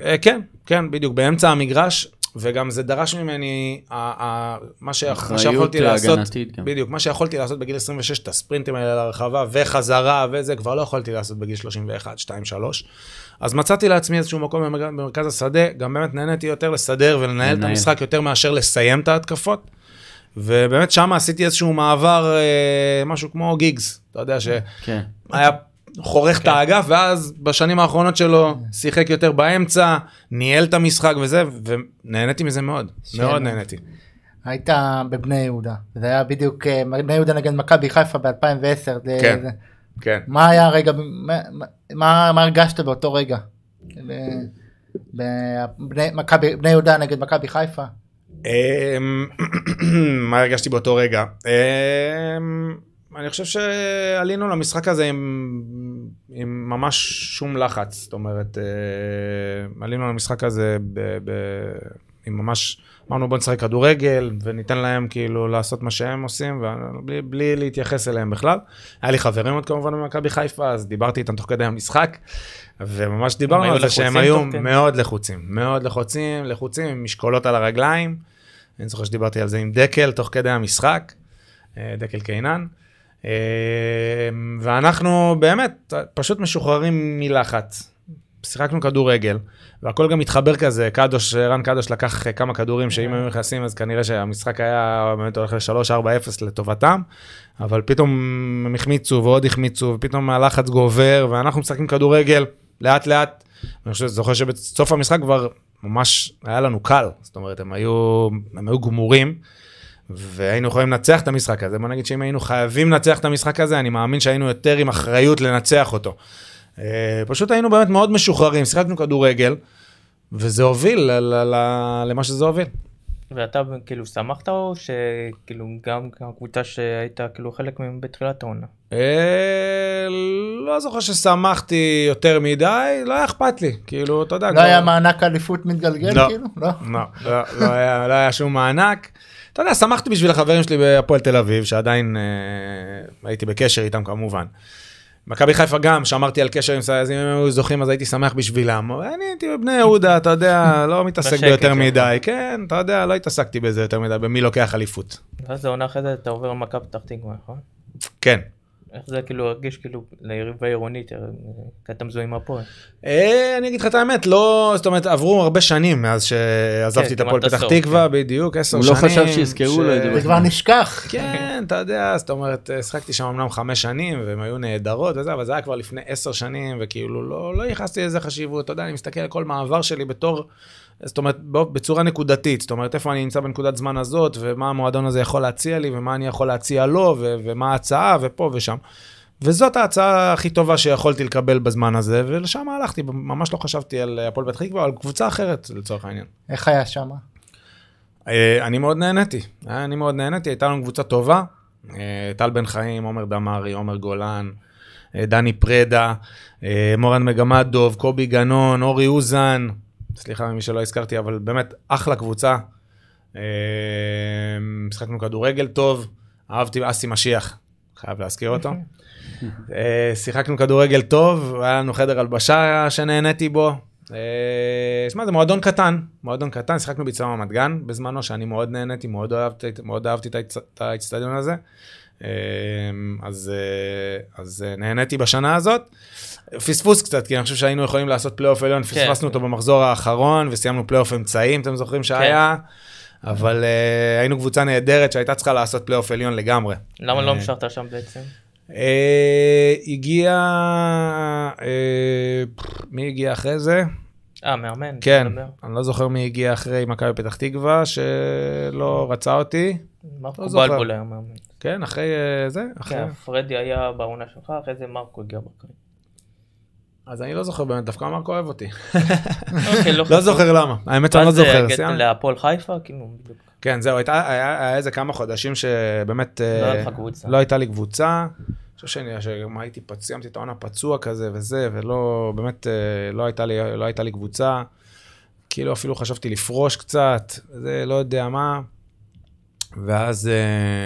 אה, כן, כן, בדיוק, באמצע המגרש, וגם זה דרש ממני, ה- ה- מה ש- מה אחריות שיכולתי לעשות, גם. בדיוק, מה שיכולתי לעשות בגיל 26, את הספרינטים האלה לרחבה, וחזרה וזה, כבר לא יכולתי לעשות בגיל 31, 2, 3. אז מצאתי לעצמי איזשהו מקום במרכז- השדה, גם באמת נהניתי יותר לסדר ולנהל את לנהל. המשחק יותר מאשר לסיים את ההתקפות. ובאמת שם עשיתי איזשהו מעבר, אה, משהו כמו גיגס, אתה יודע, ש... כן. היה חורך את האגף, ואז בשנים האחרונות שלו שיחק יותר באמצע, ניהל את המשחק וזה, ונהניתי מזה מאוד, מאוד נהניתי. היית בבני יהודה, זה היה בדיוק אה, בני יהודה נגד מכבי חיפה ב-2010. כן. כן. מה היה הרגע, מה- הרגשת באותו רגע? בני יהודה נגד מכבי חיפה? אמ, (clears throat) מה הרגשתי באותו רגע? אני חושב שעלינו למשחק הזה עם, עם ממש שום לחץ, זאת אומרת, אה, עלינו למשחק הזה ב, ב, עם ממש, אמרנו בוא נשחק כדורגל וניתן להם כאילו לעשות מה שהם עושים, ובלי, בלי להתייחס אליהם בכלל. היה לי חברים עוד כמובן במכבי חיפה, אז דיברתי איתם תוך כדי המשחק, וממש דיברנו על זה שהם היו כדי? מאוד לחוצים, מאוד לחוצים, לחוצים עם משקולות על הרגליים. אני זוכר שדיברתי על זה עם דקל תוך כדי המשחק, אה, דקל קינן. אה, ואנחנו באמת פשוט משוחררים מלחץ. שיחקנו כדורגל, והכל גם התחבר כזה, קדוש, רן קדוש לקח כמה כדורים שאם היו נכנסים אז כנראה שהמשחק היה באמת הולך ל-3-4-0 לטובתם, אבל פתאום הם החמיצו ועוד החמיצו, ופתאום הלחץ גובר, ואנחנו משחקים כדורגל לאט לאט. אני חושב, זוכר שבסוף המשחק כבר ממש היה לנו קל, זאת אומרת, הם היו, הם היו גמורים. והיינו יכולים לנצח את המשחק הזה. בוא נגיד שאם היינו חייבים לנצח את המשחק הזה, אני מאמין שהיינו יותר עם אחריות לנצח אותו. אה, פשוט היינו באמת מאוד משוחררים, שיחקנו כדורגל, וזה הוביל ל- ל- ל- למה שזה הוביל. ואתה כאילו שמחת או שכאילו גם הקבוצה שהיית כאילו חלק מהם בתחילת העונה? אה, לא זוכר ששמחתי יותר מדי, לא היה אכפת לי, כאילו, אתה יודע. לא כבר- היה מענק אליפות מתגלגל לא. כאילו? לא. לא, לא, לא היה, לא היה שום מענק. אתה יודע, שמחתי בשביל החברים שלי בהפועל תל אביב, שעדיין אה, הייתי בקשר איתם כמובן. מכבי חיפה גם, שמרתי על קשר עם סייז, אם הם היו זוכים אז הייתי שמח בשבילם. אני הייתי בבני יהודה, אתה יודע, (laughs) לא מתעסק ביותר כן. מדי. כן, אתה יודע, לא התעסקתי בזה יותר מדי, במי לוקח אליפות. ואז העונה אחרי זה אתה עובר למכבי פתח תקווה, נכון? כן. איך זה כאילו הרגיש כאילו ליריבה עירונית, כי אתה מזוהה עם הפועל. אה, אני אגיד לך את האמת, לא, זאת אומרת, עברו הרבה שנים מאז שעזבתי כן, את הפועל פתח תקווה, כן. בדיוק, עשר הוא שנים. לא חשב שיזכרו לו את זה זה כבר נשכח. כן, אתה יודע, זאת אומרת, שחקתי שם אמנם חמש שנים, והן היו נהדרות וזה, אבל זה היה כבר לפני עשר שנים, וכאילו לא, לא ייחסתי לזה חשיבות, אתה יודע, אני מסתכל על כל מעבר שלי בתור, זאת אומרת, בצורה נקודתית, זאת אומרת, איפה אני נמצא בנקודת זמן הזאת, ומה המועדון הזה יכול להציע לי, ומה אני יכול להציע לו, ו- ומה ההצעה, ופה ושם. וזאת ההצעה הכי טובה שיכולתי לקבל בזמן הזה, ולשם הלכתי, ממש לא חשבתי על הפועל פתח תקווה, על קבוצה אחרת, לצורך העניין. איך היה שם? אה, אני מאוד נהניתי, אה, אני מאוד נהניתי, הייתה לנו קבוצה טובה. אה, טל בן חיים, עומר דמארי, עומר גולן, דני פרדה, מורן מגמדוב, קובי גנון, אורי אוזן, סליחה ממי שלא הזכרתי, אבל באמת אחלה קבוצה. אה, שיחקנו כדורגל טוב, אהבתי אסי משיח, חייב להזכיר אותו. (laughs) אה, שיחקנו כדורגל טוב, היה לנו חדר הלבשה שנהניתי בו. אה, שמע, זה מועדון קטן, מועדון קטן, שיחקנו באצטדיון רמת גן בזמנו, שאני מאוד נהניתי, מאוד אהבתי, מאוד אהבתי את האצ- את האצטדיון הזה. אז, אז נהניתי בשנה הזאת. פספוס קצת, כי אני חושב שהיינו יכולים לעשות פלייאוף עליון, פספסנו אותו במחזור האחרון, וסיימנו פלייאוף אמצעים, אתם זוכרים שהיה? אבל אה, היינו קבוצה נהדרת שהייתה צריכה לעשות פלייאוף עליון לגמרי. למה לא אה, המשכת שם בעצם? אה, הגיע, אה, מי הגיע אחרי זה? אה, מאמן? כן? אני לא זוכר מי הגיע אחרי מכבי פתח תקווה, שלא רצה אותי. מרקו לא. בלבול היה מאמן. כן, אחרי אה, זה, אחרי. כן, פרדי היה בעונה שלך, אחרי זה מרקו הגיע בקיץ. אז אני לא זוכר באמת, דווקא מרקו אוהב אותי. אוקיי, לא (laughs) חשוב. זוכר למה, האמת שאני לא אה, זוכר. להפועל חיפה? כאילו. כן, זהו, היה איזה כמה חודשים שבאמת... אה, לא היה לך קבוצה. לא הייתה לי קבוצה. אני חושב שאני, שגם הייתי, סיימתי את העונה פצוע כזה וזה, ולא, באמת, אה, לא הייתה לי, לא הייתה לי קבוצה. כאילו אפילו חשבתי לפרוש קצת, זה לא יודע מה. ואז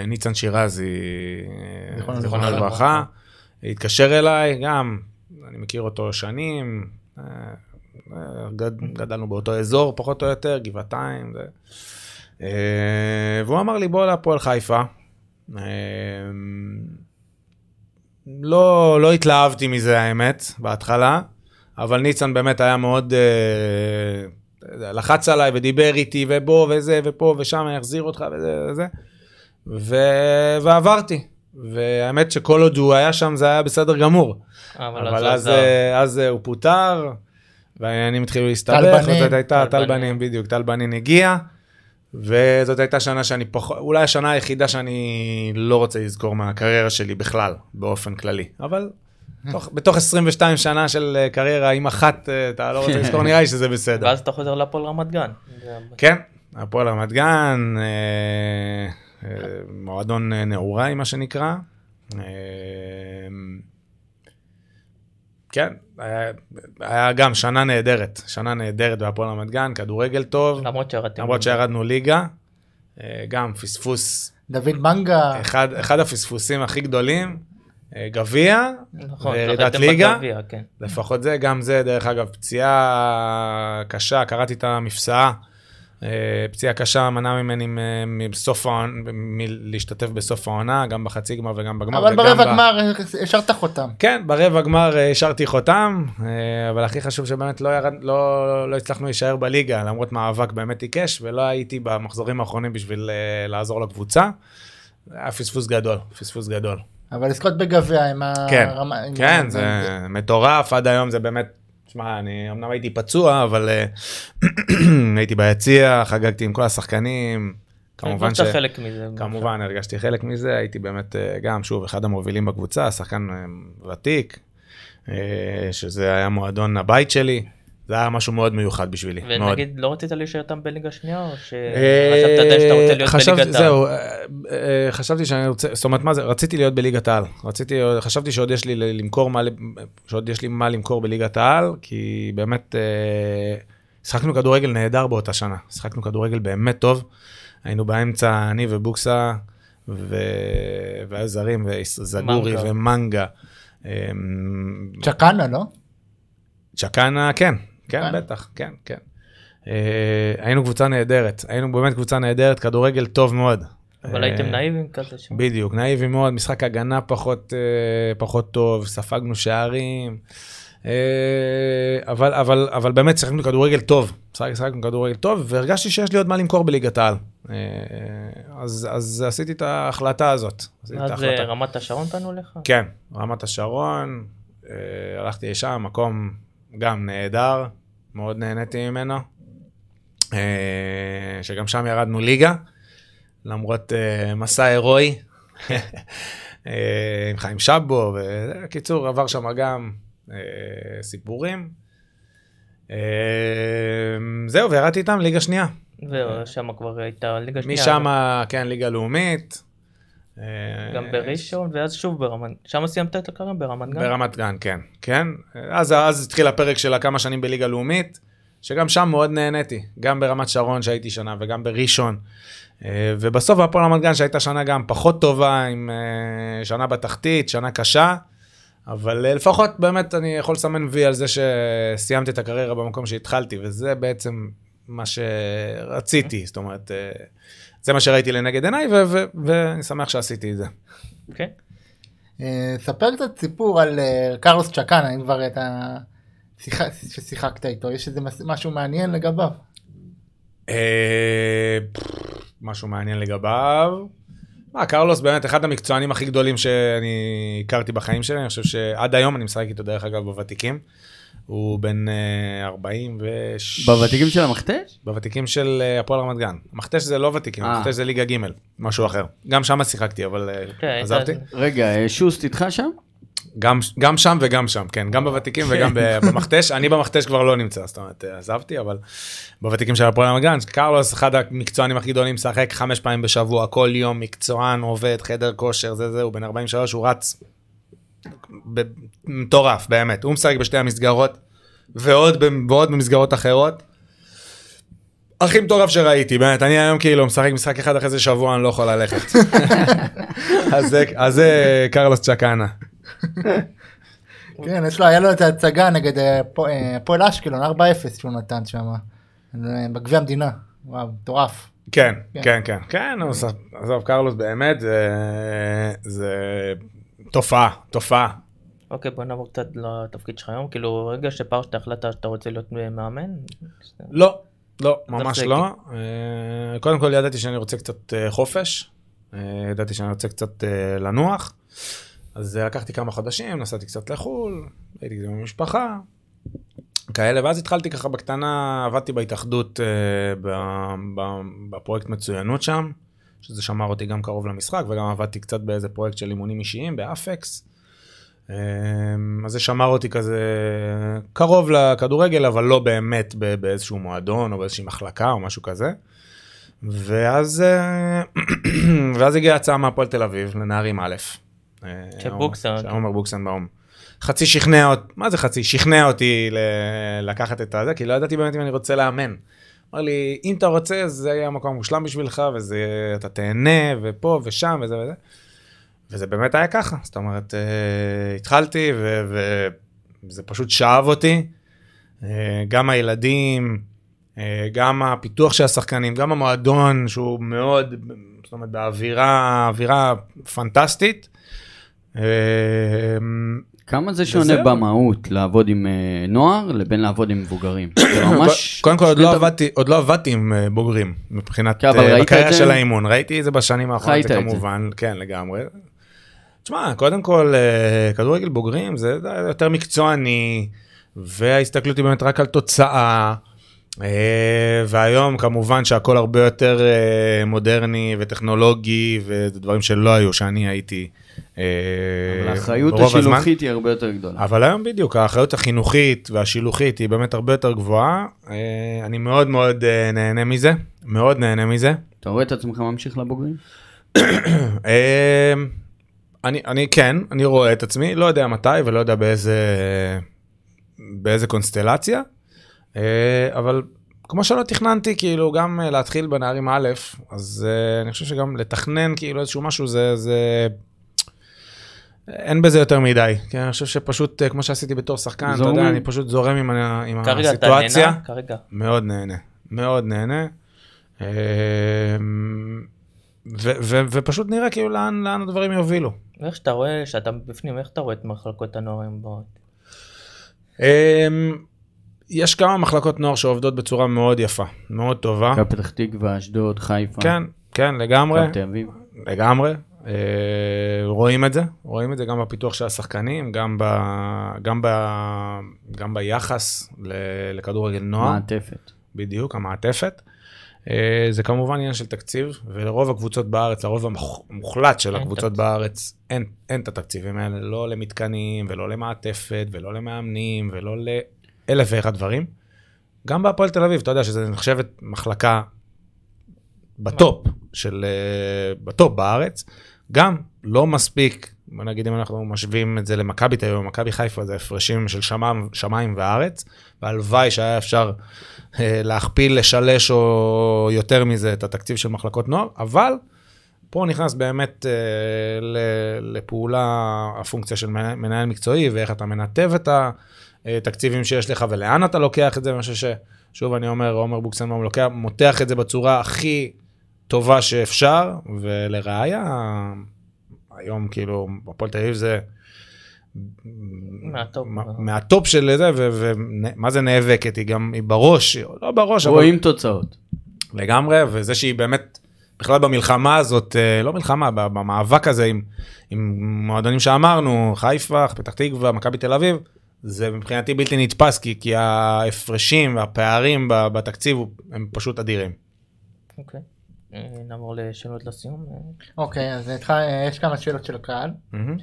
ניצן שירזי, זיכרונו. לברכה, התקשר אליי, גם, אני מכיר אותו שנים, אה, אה, גד, גדלנו באותו אזור פחות או יותר, גבעתיים. זה. אה, והוא אמר לי בוא להפועל חיפה. לא, לא התלהבתי מזה האמת, בהתחלה, אבל ניצן באמת היה מאוד, לחץ עליי ודיבר איתי ובוא וזה ופה ושם יחזיר אותך וזה וזה, ו... ועברתי. והאמת שכל עוד הוא היה שם זה היה בסדר גמור. אבל אבל אז אז. אה, אז אה, הוא פוטר, והעניינים התחילו להסתבך, בנין. זאת הייתה, טל בנין. בדיוק, טל בנין הגיע, וזאת הייתה שנה שאני פחות, אולי השנה היחידה שאני לא רוצה לזכור מהקריירה שלי בכלל, באופן כללי, אבל תוך, (laughs) בתוך 22 שנה של אה, קריירה, אם אחת אתה לא רוצה לזכור, נראה לי שזה בסדר. ואז אתה חוזר להפועל רמת גן. כן, הפועל רמת גן, אה, מועדון אה, נעוריי, מה שנקרא. אה, כן, היה, היה גם שנה נהדרת, שנה נהדרת בהפועל רמת גן, כדורגל טוב, למרות שירדתם. למרות שירדנו ליגה, אה, גם פספוס, דוד מנגה, אחד, אחד הפספוסים הכי גדולים, אה, גביע, נכון, וירידת ליגה. בגביע, כן. לפחות זה, גם זה, דרך אגב, פציעה קשה, קראתי את המפסעה. אה, פציעה קשה מנעה ממני מ- מסוף העונה, מלהשתתף בסוף העונה, גם בחצי גמר וגם בגמר. אבל ברבע גמר השארת חותם. כן, ברבע גמר אה, השארתי חותם, אה, אבל הכי חשוב שבאמת לא, ירד, לא, לא הצלחנו להישאר בליגה, למרות מאבק באמת עיקש, ולא הייתי במחזורים האחרונים בשביל אה, לעזור לקבוצה. היה פספוס גדול, פספוס גדול. אבל לזכות בגביע עם כן, הרמה... עם כן, זה מטורף, עד היום זה באמת, תשמע, אני אמנם הייתי פצוע, אבל אה, (clears throat) הייתי ביציע, חגגתי עם כל השחקנים, כמובן ש... חלק מזה. כמובן, הרגשתי חלק מזה, הייתי באמת אה, גם, שוב, אחד המובילים בקבוצה, שחקן אה, ותיק, שזה היה מועדון הבית שלי, זה היה משהו מאוד מיוחד בשבילי, מאוד. ונגיד, לא רצית להישאר איתם בליגה שנייה, או אה, שחשבת עדיין שאתה רוצה להיות חשבתי- בליגת העל? זהו, אה, אה, חשבתי שאני רוצה, זאת אומרת, מה זה, רציתי להיות בליגת העל. רציתי, חשבתי שעוד יש לי למכור מה, שעוד יש לי מה למכור בליגת העל, כי באמת, אה, שיחקנו כדורגל נהדר באותה שנה. שיחקנו כדורגל באמת טוב. היינו באמצע, אני ובוקסה, ו... והיו זרים, וזגורי מנגה. ומנגה. אה, צ'קאנה, לא? צ'קאנה, כן, כן, כן? בטח, כן, כן. אה, היינו קבוצה נהדרת, היינו באמת קבוצה נהדרת, כדורגל טוב מאוד. אבל אה, הייתם נאיבים כזה שם. בדיוק, נאיבי מאוד, משחק הגנה פחות, אה, פחות טוב, ספגנו שערים, אבל, אבל, אבל באמת שיחקנו כדורגל טוב, שיחק- שיחקנו כדורגל טוב, והרגשתי שיש לי עוד מה למכור בליגת העל. אז, אז עשיתי את ההחלטה הזאת. אז רמת השרון פנו לך? כן, רמת השרון, הלכתי לשם, מקום גם נהדר, מאוד נהניתי ממנו. אה, שגם שם ירדנו ליגה, למרות אה, מסע הירואי, אה, עם חיים שבו, ובקיצור, עבר שם גם סיפורים. זהו, וירדתי איתם ליגה שנייה. ושם כבר הייתה ליגה שנייה. משם, כן, ליגה לאומית. אה, גם בראשון, ואז שוב ברמת... שם סיימת את הקריירה ברמת גן? ברמת גן, כן, כן. אז, אז התחיל הפרק של הכמה שנים בליגה לאומית, שגם שם מאוד נהניתי, גם ברמת שרון שהייתי שנה וגם בראשון. אה, ובסוף הפועל רמת גן שהייתה שנה גם פחות טובה, עם אה, שנה בתחתית, שנה קשה, אבל לפחות באמת אני יכול לסמן וי על זה שסיימתי את הקריירה במקום שהתחלתי, וזה בעצם מה שרציתי, זאת אומרת, זה מה שראיתי לנגד עיניי, ואני שמח שעשיתי את זה. אוקיי. אה, ספר קצת סיפור על אה, קרלוס צ'קאנה, אם כבר אתה שיח- ששיחקת איתו, יש איזה משהו מעניין לגביו. אה, משהו מעניין לגביו. מה, קרלוס באמת אחד המקצוענים הכי גדולים שאני הכרתי בחיים שלי, אני חושב שעד היום אני משחק איתו דרך אגב בוותיקים. הוא בן אה, 46... בוותיקים של המכתש? בוותיקים של אה, הפועל רמת גן. המכתש זה לא ותיקים, אה. המכתש זה ליגה ג', משהו אחר. גם שם שיחקתי, אבל היית- עזבתי. רגע, שוסט איתך שם? גם, גם שם וגם שם, כן, גם בוותיקים וגם ב- (laughs) במכתש. אני במכתש כבר לא נמצא, זאת אומרת, עזבתי, אבל בוותיקים של הפועל רמת גן, קרלוס, אחד המקצוענים הכי גדולים, משחק חמש פעמים בשבוע, כל יום, מקצוען, עובד, חדר כושר, זה זה, הוא בן 43, הוא רץ מטורף, באמת. הוא משחק בשתי המסגרות, ועוד, ועוד במסגרות אחרות. הכי מטורף שראיתי, באמת, אני היום כאילו משחק משחק אחד אחרי זה שבוע, אני לא יכול ללכת. (laughs) אז זה- אז זה קרלוס צ'קאנה. כן, יש לו, היה לו את ההצגה נגד אה, הפו- אה, הפועל אשקלון, 4-0 שהוא נתן שם, אה, בגביע המדינה. וואו, מטורף. כן, כן. כן, כן, כן, עזוב, קרלוס באמת, זה תופעה, תופעה. אוקיי, בוא נעבור קצת לתפקיד שלך היום. כאילו, רגע שפרשת החלטה שאתה רוצה להיות מאמן? לא, לא, ממש. לא. אה, קודם כל ידעתי שאני רוצה קצת אה, חופש, אה, ידעתי שאני רוצה קצת לנוח, אז לקחתי כמה חודשים, נסעתי קצת לחו"ל, הייתי עם המשפחה, כאלה, ואז התחלתי ככה בקטנה, עבדתי בהתאחדות ב- ב- בפרויקט מצוינות שם, שזה שמר אותי גם קרוב למשחק, וגם עבדתי קצת באיזה פרויקט של אימונים אישיים, באפקס. אה, אז זה שמר אותי כזה קרוב לכדורגל, אבל לא באמת באיזשהו מועדון או באיזושהי מחלקה או משהו כזה. ואז, אה, (clears throat) ואז הגיעה הצעה מהפועל תל אביב לנערים א'. אה, כן. עומר בוקסנבאום. חצי שכנע אותי, מה זה חצי? שכנע אותי לקחת את הזה, כי לא ידעתי באמת אם אני רוצה לאמן. אמר לי, אם אתה רוצה, זה יהיה המקום המושלם בשבילך, וזה, אתה תהנה, ופה ושם, וזה וזה. וזה באמת היה ככה, זאת אומרת, אה, התחלתי, ו- וזה פשוט שאב אותי. אה, גם הילדים, אה, גם הפיתוח של השחקנים, גם המועדון, שהוא מאוד, זאת אומרת, באווירה, אווירה פנטסטית. כמה זה שונה וזהו. במהות לעבוד עם אה, נוער לבין לעבוד עם מבוגרים? זה (coughs) ממש... קודם כל עוד לא עבדתי, עוד לא עבדתי עם אה, בוגרים מבחינת כן, אבל אה, ראית בקריירה את זה? של האימון, ראיתי את זה בשנים האחרונות, חיית זה את זה. כמובן, כן לגמרי. תשמע, קודם כל אה, כדורגל בוגרים זה יותר מקצועני, וההסתכלות היא באמת רק על תוצאה, אה, והיום כמובן שהכל הרבה יותר אה, מודרני וטכנולוגי, וזה דברים שלא היו שאני הייתי. אה, אבל האחריות. השילוחית היא הרבה יותר גדולה. אבל היום בדיוק, האחריות החינוכית והשילוחית היא באמת הרבה יותר גבוהה. אה, אני מאוד מאוד אה, נהנה מזה, מאוד נהנה מזה. אתה רואה את עצמך ממשיך לבוגרים? אה, אני, אני כן, אני רואה את עצמי, לא יודע מתי ולא יודע באיזה, באיזה קונסטלציה, אה, אבל כמו שלא תכננתי כאילו גם אה, להתחיל בנערים א', אז אה, אני חושב שגם לתכנן כאילו איזשהו משהו זה, זה... אין בזה יותר מדי, כי אני חושב שפשוט אה, כמו שעשיתי בתור שחקן, אתה. יודע, אני פשוט זורם עם, ה- עם כרגע אתה הסיטואציה. נהנה? כרגע. מאוד נהנה, מאוד נהנה. אה, ו- ו- ופשוט נראה כאילו לאן, לאן הדברים יובילו. ואיך שאתה רואה, שאתה בפנים, איך אתה רואה את מחלקות הנוער היום בארץ? יש כמה מחלקות נוער שעובדות בצורה מאוד יפה, מאוד טובה. מכבי פתח תקווה, אשדוד, חיפה. כן, כן, לגמרי, מכבי תל אביב. לגמרי. אה, רואים את זה, רואים את זה גם בפיתוח של השחקנים, גם, ב, גם, ב, גם ביחס ל- לכדורגל נוער. מעטפת. בדיוק, המעטפת. אה, זה כמובן עניין של תקציב, ולרוב הקבוצות בארץ, לרוב המוח- המוחלט של הקבוצות תקציב. בארץ, אין, אין את התקציבים האלה, לא למתקנים, ולא למעטפת, ולא למאמנים, ולא לאלף ואחד דברים. גם בהפועל תל אביב, אתה יודע שזה נחשבת מחלקה ב top של, אה, ב top בארץ, גם לא מספיק, בוא נגיד אם אנחנו משווים את זה למכבי תל אביב, מכבי חיפה זה הפרשים של שמיים, שמיים וארץ, והלוואי שהיה אפשר אה, להכפיל, לשלש או יותר מזה את התקציב של מחלקות נוער, אבל פה נכנס באמת אה, ל- לפעולה הפונקציה של מנהל, מקצועי ואיך אתה מנתב את התקציבים שיש לך ולאן אתה לוקח את זה, אני חושב ששוב אני אומר, עומר בוקסנבאום לוקח, מותח את זה בצורה הכי טובה שאפשר, ולראיה, היום כאילו, הפועל תל אביב זה... מהטופ. מה- מהטופ של זה, ומה זה נאבקת, היא גם, היא בראש, לא בראש, אבל רואים תוצאות. לגמרי, וזה שהיא באמת, בכלל במלחמה הזאת, אה, לא מלחמה, ב- במאבק הזה עם, עם מועדונים שאמרנו, חיפה, פתח תקווה, מכבי תל אביב, זה מבחינתי בלתי נתפס, כי, כי ההפרשים והפערים ב- בתקציב הם פשוט אדירים. אוקיי. אה, נעבור לשאלות לסיום. אוקיי, אז איתך אה, יש כמה שאלות של הקהל. מהמם.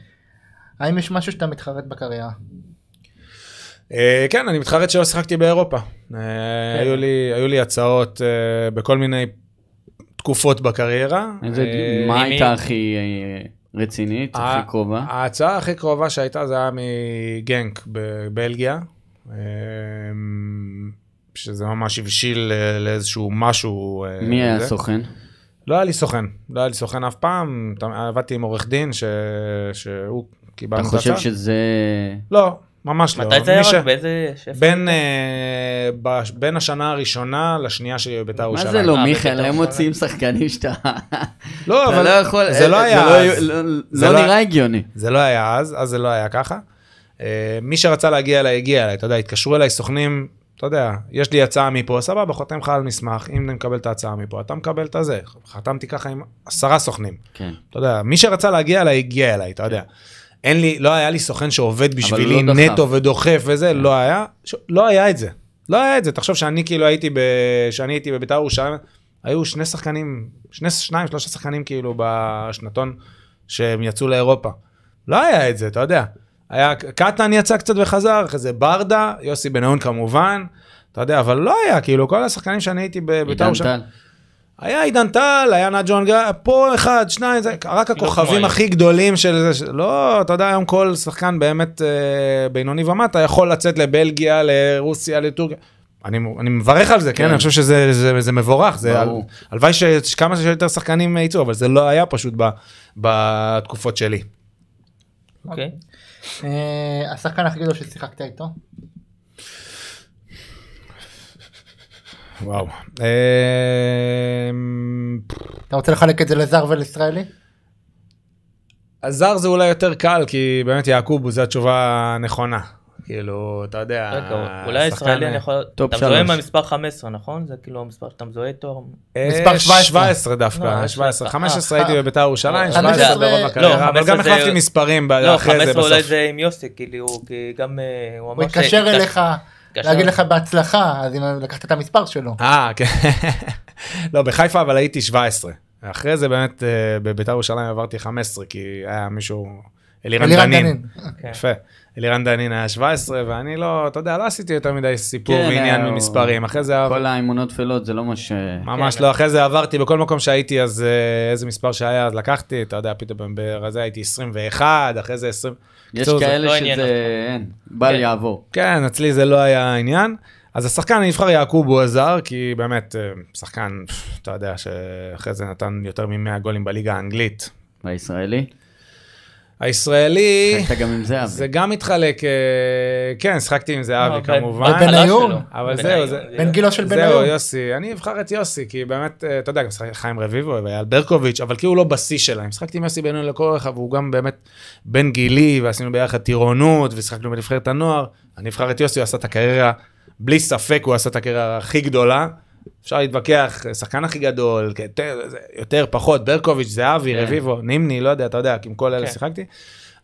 האם יש משהו שאתה מתחרט בקריירה? אה, כן, אני מתחרט שלא שיחקתי באירופה. כן. אה, היו לי- היו לי הצעות אה, בכל מיני תקופות בקריירה. איזה- אה, מה הייתה הכי רצינית, הכי קרובה? ההצעה הכי קרובה שהייתה זה היה מגנק בבלגיה. אה, שזה ממש הבשיל לאיזשהו משהו. אה, מי היה. הסוכן? לא היה לי סוכן, לא היה לי סוכן אף פעם, עבדתי עם עורך דין ש... שהוא אתה את ההצעה. חושב שזה... לא, ממש לא. מתי זה היה רק? באיזה... בין? אה, בש- בין השנה הראשונה לשנייה שלי בביתר מה ירושלים. זה לא, אה, מיכאל? בבית"ר הם. מוציאים שחקנים שאתה... לא, אבל לא יכול... זה לא היה לא- אז. לא- זה לא לא- נראה הגיוני. זה לא היה אז, אז זה לא היה ככה. אה, מי שרצה להגיע אליי, הגיע אליי, אתה יודע, התקשרו אליי סוכנים, אתה יודע, יש לי הצעה מפה, סבבה, חותם לך על מסמך, אם אני מקבל את ההצעה מפה, אתה מקבל את הזה. חתמתי ככה עם עשרה סוכנים. כן. אתה יודע, מי שרצה להגיע אליי, הגיע אליי, אתה יודע. אין לי, לא היה לי סוכן שעובד בשבילי לא. נטו ודוחף וזה, לא היה, ש- לא היה את זה. לא היה את זה. תחשוב שאני כאילו הייתי, ב... שאני הייתי בביתר ירושלים, היו שני שחקנים, שני, שניים, שלושה שחקנים כאילו בשנתון שהם יצאו לאירופה. לא היה את זה, אתה יודע. היה, קטן יצא קצת וחזר, אחרי זה ברדה, יוסי בניון כמובן, אתה יודע, אבל לא היה, כאילו, כל השחקנים שאני הייתי בביתר ירושלים. היה עידן טל, היה נג'ון גיא, פה אחד, שניים, זה רק כמו הכוכבים היום. הכי גדולים של זה, לא, אתה יודע, היום כל שחקן באמת אה, בינוני ומטה יכול לצאת לבלגיה, לרוסיה, לטורקיה. אני, אני מברך על זה, כן? כן. אני חושב שזה זה, זה מבורך, זה הלוואי שכמה שיותר שחקנים יצאו, אבל זה לא היה פשוט ב, בתקופות שלי. אוקיי. אה, השחקן הכי גדול ששיחקת איתו? וואו. אה, אתה רוצה לחלק את זה לזר ולישראלי? הזר זה אולי יותר קל, כי באמת יעקובו זה התשובה הנכונה. כאילו, אתה יודע, רגע, אולי השחקן, ישראלי אה, אני יכול... טופ אתה מזוהה עם. המספר 15, נכון? זה כאילו המספר שאתה מזוהה איתו. אה, מספר 17. 17 דווקא, לא, 17. אה, 15 אה, הייתי בביתר ירושלים, לא, 17 15 ברוב הקריירה, לא, אבל 15 גם החלפתי מספרים לא, אחרי זה 15 אולי בסוף. זה עם יוסי, כאילו, כי גם אה, הוא אמר הוא התקשר אליך. להגיד לך בהצלחה, אז אם לקחת את המספר שלו. אה, כן. (laughs) לא, בחיפה אבל הייתי 17. אחרי זה באמת אה, בביתר ירושלים עברתי 15, כי היה מישהו... אלירן דנין. יפה. אלירן דנין היה 17, ואני לא, אתה יודע, לא עשיתי יותר מדי סיפור כן, ועניין הוא- ממספרים. אחרי זה כל האמונות טפלות זה לא מה ש... ממש כן. לא, אחרי זה עברתי בכל מקום שהייתי, אז אה, איזה מספר שהיה, אז לקחתי, אתה יודע, פתאום ברזה הייתי 21, אחרי זה 20. יש בקיצור, זה- כאלה לא עניין שזה... אין, בל כן. יעבור. כן, אצלי זה לא היה העניין. אז השחקן הנבחר יעקוב בועזר, כי באמת, אה, שחקן, אתה יודע, שאחרי זה נתן יותר מ-100 גולים בליגה האנגלית. והישראלי? הישראלי, גם עם זהבי. זה גם מתחלק, אה, כן, שחקתי עם זהבי לא, כמובן. בן. שלו. אבל בן זהו, בן גילו של זהו, בניון. יוסי, אני אבחר את יוסי, כי באמת, אה, אתה יודע, גם שחק חיים רביבו ואייל ברקוביץ', אבל הוא לא בשיא שלהם. שחקתי עם יוסי בן לכל אורך, והוא גם באמת בן גילי, ועשינו ביחד טירונות, ושיחקנו בנבחרת הנוער. אני אבחר את יוסי, הוא עשה את הקריירה, בלי ספק הוא עשה את הקריירה הכי גדולה. אפשר להתווכח, שחקן הכי גדול, יותר, זה- יותר, פחות, ברקוביץ', זהבי, כן. רביבו, נימני, לא יודע, אתה יודע, עם כל אלה כן. שיחקתי.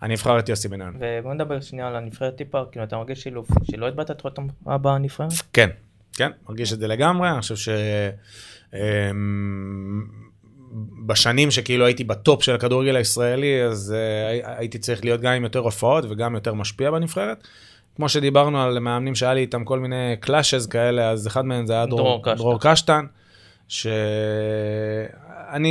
אני אבחר את יוסי בניון. ובוא נדבר שנייה על הנבחרת טיפה, כאילו אתה מרגיש שילוב, שלא איבדת את רותם בנבחרת? כן, כן, מרגיש את זה לגמרי, אני חושב ש... אמ, בשנים שכאילו הייתי בטופ של הכדורגל הישראלי, אז uh, הי- הייתי צריך להיות גם עם יותר הופעות וגם יותר משפיע בנבחרת. כמו שדיברנו על מאמנים שהיה לי איתם כל מיני clashes כאלה, אז אחד מהם זה היה דרור, דרור קשטן. דרור קשטן, שאני,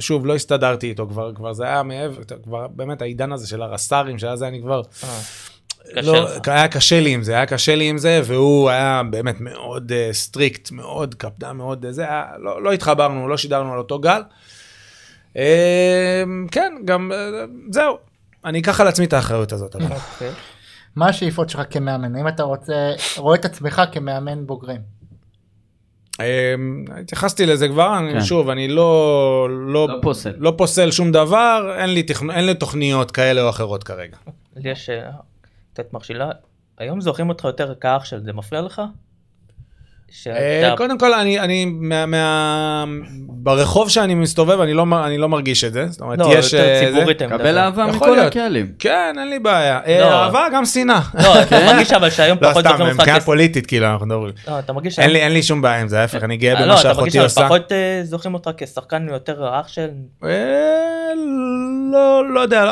שוב, לא הסתדרתי איתו, כבר, כבר זה היה מעבר, כבר באמת העידן הזה של הרס"רים, שהיה זה אני כבר... אה, לא, לך. היה קשה לי עם זה, היה קשה לי עם זה, והוא היה באמת מאוד אה, strict, מאוד קפדן, מאוד אה, זה, היה, לא, לא התחברנו, לא שידרנו על אותו גל. אה, כן, גם, uh, זהו, אני אקח על עצמי את האחריות הזאת. אבל. מה השאיפות שלך כמאמן? האם אתה רוצה, רואה את עצמך כמאמן בוגרים? uh, התייחסתי לזה כבר, אני, כן. שוב, אני לא, לא, לא פוסל. לא פוסל שום דבר, אין לי, תכנ... אין לי תוכניות כאלה או אחרות כרגע. לי יש שאלה קצת מכשילה, היום זוכרים אותך יותר כאח של זה מפריע לך? אה, שאתה- קודם כל, אני, אני מה, מה, ברחוב שאני מסתובב, אני לא, אני לא מרגיש את זה. זאת אומרת, לא, יש... יותר אה, זה- ציבורית. קבל. אהבה מכל להיות. הקהלים. כן, אין לי בעיה. אה, לא. אהבה, גם שנאה. לא, אתה מרגיש אבל שהיום לא, פחות סתם, זוכרים אותך מבחינה פוליטית, כאילו, אנחנו מדברים. לא, אתה מרגיש אין לי, אין לי שום בעיה עם זה, ההפך, אני גאה אה, במה לא, אתה מרגיש שאחותי עושה. שפחות זוכרים אותך כשחקן יותר אח של... לא, לא יודע,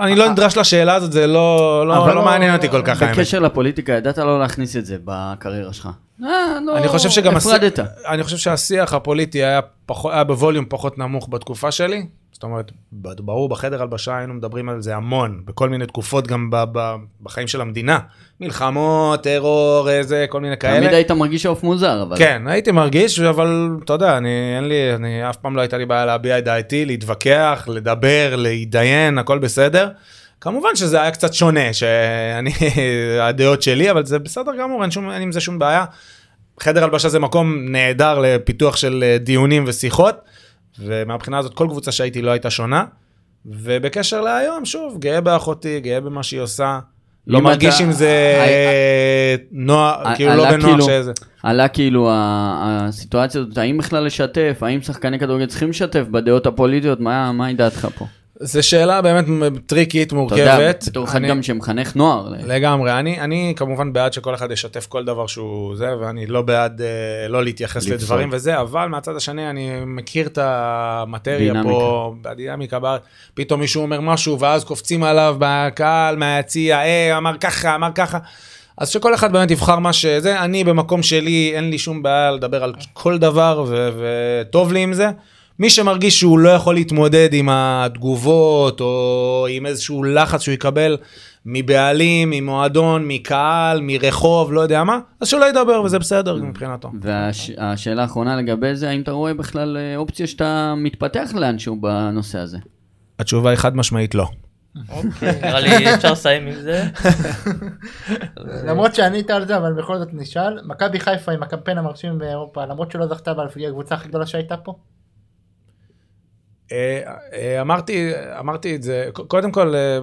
אני לא נדרש לשאלה הזאת, זה לא לא- לא מעניין אותי כל כך, האמת. בקשר לפוליטיקה, ידעת לא להכניס את זה בקריירה שלך. אה, לא, אני חושב שגם השיח- הפרדת. אני חושב שהשיח הפוליטי היה פחות, היה בווליום פחות נמוך בתקופה שלי. זאת אומרת, ברור, בחדר הלבשה היינו מדברים על זה המון, בכל מיני תקופות גם ב- ב- בחיים של המדינה. מלחמות, טרור, איזה, כל מיני כאלה. תמיד היית מרגיש עוף מוזר, אבל... כן, הייתי מרגיש, אבל אתה יודע, אני, אין לי, אני, אף פעם לא הייתה לי בעיה להביע את דעתי, להתווכח, לדבר, להתדיין, הכל בסדר. כמובן שזה היה קצת שונה, שאני, (laughs) הדעות שלי, אבל זה בסדר גמור, אין, שום, אין עם זה שום בעיה. חדר הלבשה זה מקום נהדר לפיתוח של אה, דיונים ושיחות, ומהבחינה הזאת כל קבוצה שהייתי לא הייתה שונה. ובקשר להיום, שוב, גאה באחותי, גאה במה שהיא עושה. לא מרגיש אתה- עם זה אה, נוח, אה, כאילו לא בנוח כאילו- שזה. עלה כאילו הסיטואציה הזאת, האם בכלל לשתף, האם שחקני כדורגל צריכים לשתף בדעות הפוליטיות, מה מהי דעתך פה? זו שאלה באמת טריקית, אתה יודע, מורכבת. בתור אחד גם שמחנך נוער. לגמרי, אני, אני כמובן בעד שכל אחד ישתף כל דבר שהוא זה, ואני לא בעד אה, לא להתייחס לפסול. לדברים וזה, אבל מהצד השני אני מכיר את המטריה דינמיקה. פה, בדינמיקה, בארץ. פתאום מישהו אומר משהו, ואז קופצים עליו בקהל, מהיציע, אה, אמר ככה, אמר ככה. אז שכל אחד באמת יבחר מה שזה, אני במקום שלי, אין לי שום בעיה לדבר על כל דבר, וטוב לי עם זה. מי שמרגיש שהוא לא יכול להתמודד עם התגובות, או עם איזשהו לחץ שהוא יקבל מבעלים, ממועדון, מקהל, מרחוב, לא יודע מה, אז שלא ידבר, וזה בסדר מבחינתו. והשאלה האחרונה לגבי זה, האם אתה רואה בכלל אה, אופציה שאתה מתפתח לאנשהו בנושא הזה? התשובה היא חד משמעית לא. אוקיי, נראה לי אפשר לסיים עם זה. (laughs) למרות שענית על זה אבל בכל זאת נשאל מכבי חיפה עם הקמפיין המרשים באירופה למרות שלא זכתה באליפות היא הקבוצה הכי גדולה שהייתה פה. אה, אה, אמרתי, אמרתי את זה, קודם כל, אה,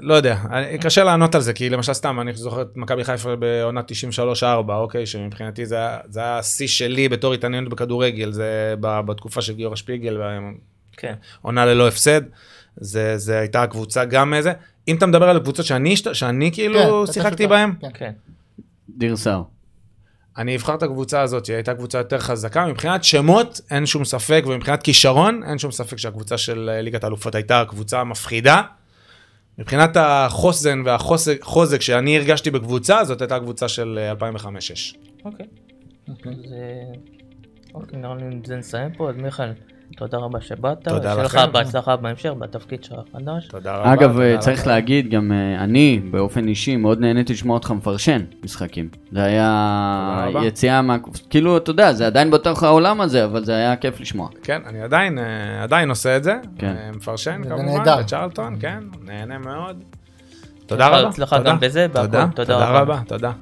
לא יודע, אני- קשה לענות על זה, כי למשל סתם, אני זוכר את מכבי חיפה בעונה 93-4, אוקיי, שמבחינתי זה היה- השיא שלי בתור התעניינות בכדורגל, זה ב- בתקופה של גיורא שפיגל, כן. עונה ללא הפסד, זה, זה הייתה הקבוצה גם איזה, אם אתה מדבר על קבוצות שאני, שאני כן, כאילו אתה שיחקתי בהן, כן. כן. דיר סער. אני אבחר את הקבוצה הזאת, שהיא הייתה קבוצה יותר חזקה. מבחינת שמות, אין שום ספק, ומבחינת כישרון, אין שום ספק שהקבוצה של אה, ליגת האלופות הייתה קבוצה מפחידה. מבחינת החוסן והחוזק שאני הרגשתי בקבוצה, זאת הייתה קבוצה של אה, 2005-2006. אוקיי. אוקיי. אז אה, אוקיי, נראה לי זה נסיים פה. אז מיכאל, תודה רבה שבאת. תודה ושיהיה לך לכם. בהצלחה בהמשך בתפקיד שלך החדש. תודה רבה. אגב, תודה צריך לכם. להגיד, גם אה, אני, באופן אישי, מאוד נהניתי לשמוע אותך מפרשן משחקים. זה היה. יציאה מה... כאילו, אתה יודע, זה עדיין בתוך העולם הזה, אבל זה היה כיף לשמוע. כן, אני עדיין, אה, עדיין עושה את זה. כן. אה, מפרשן כמובן, נהדר. בצ'רלטון, כן, נהנה מאוד. תודה רבה. תודה. גם בזה. תודה, תודה תודה רבה. רבה, תודה.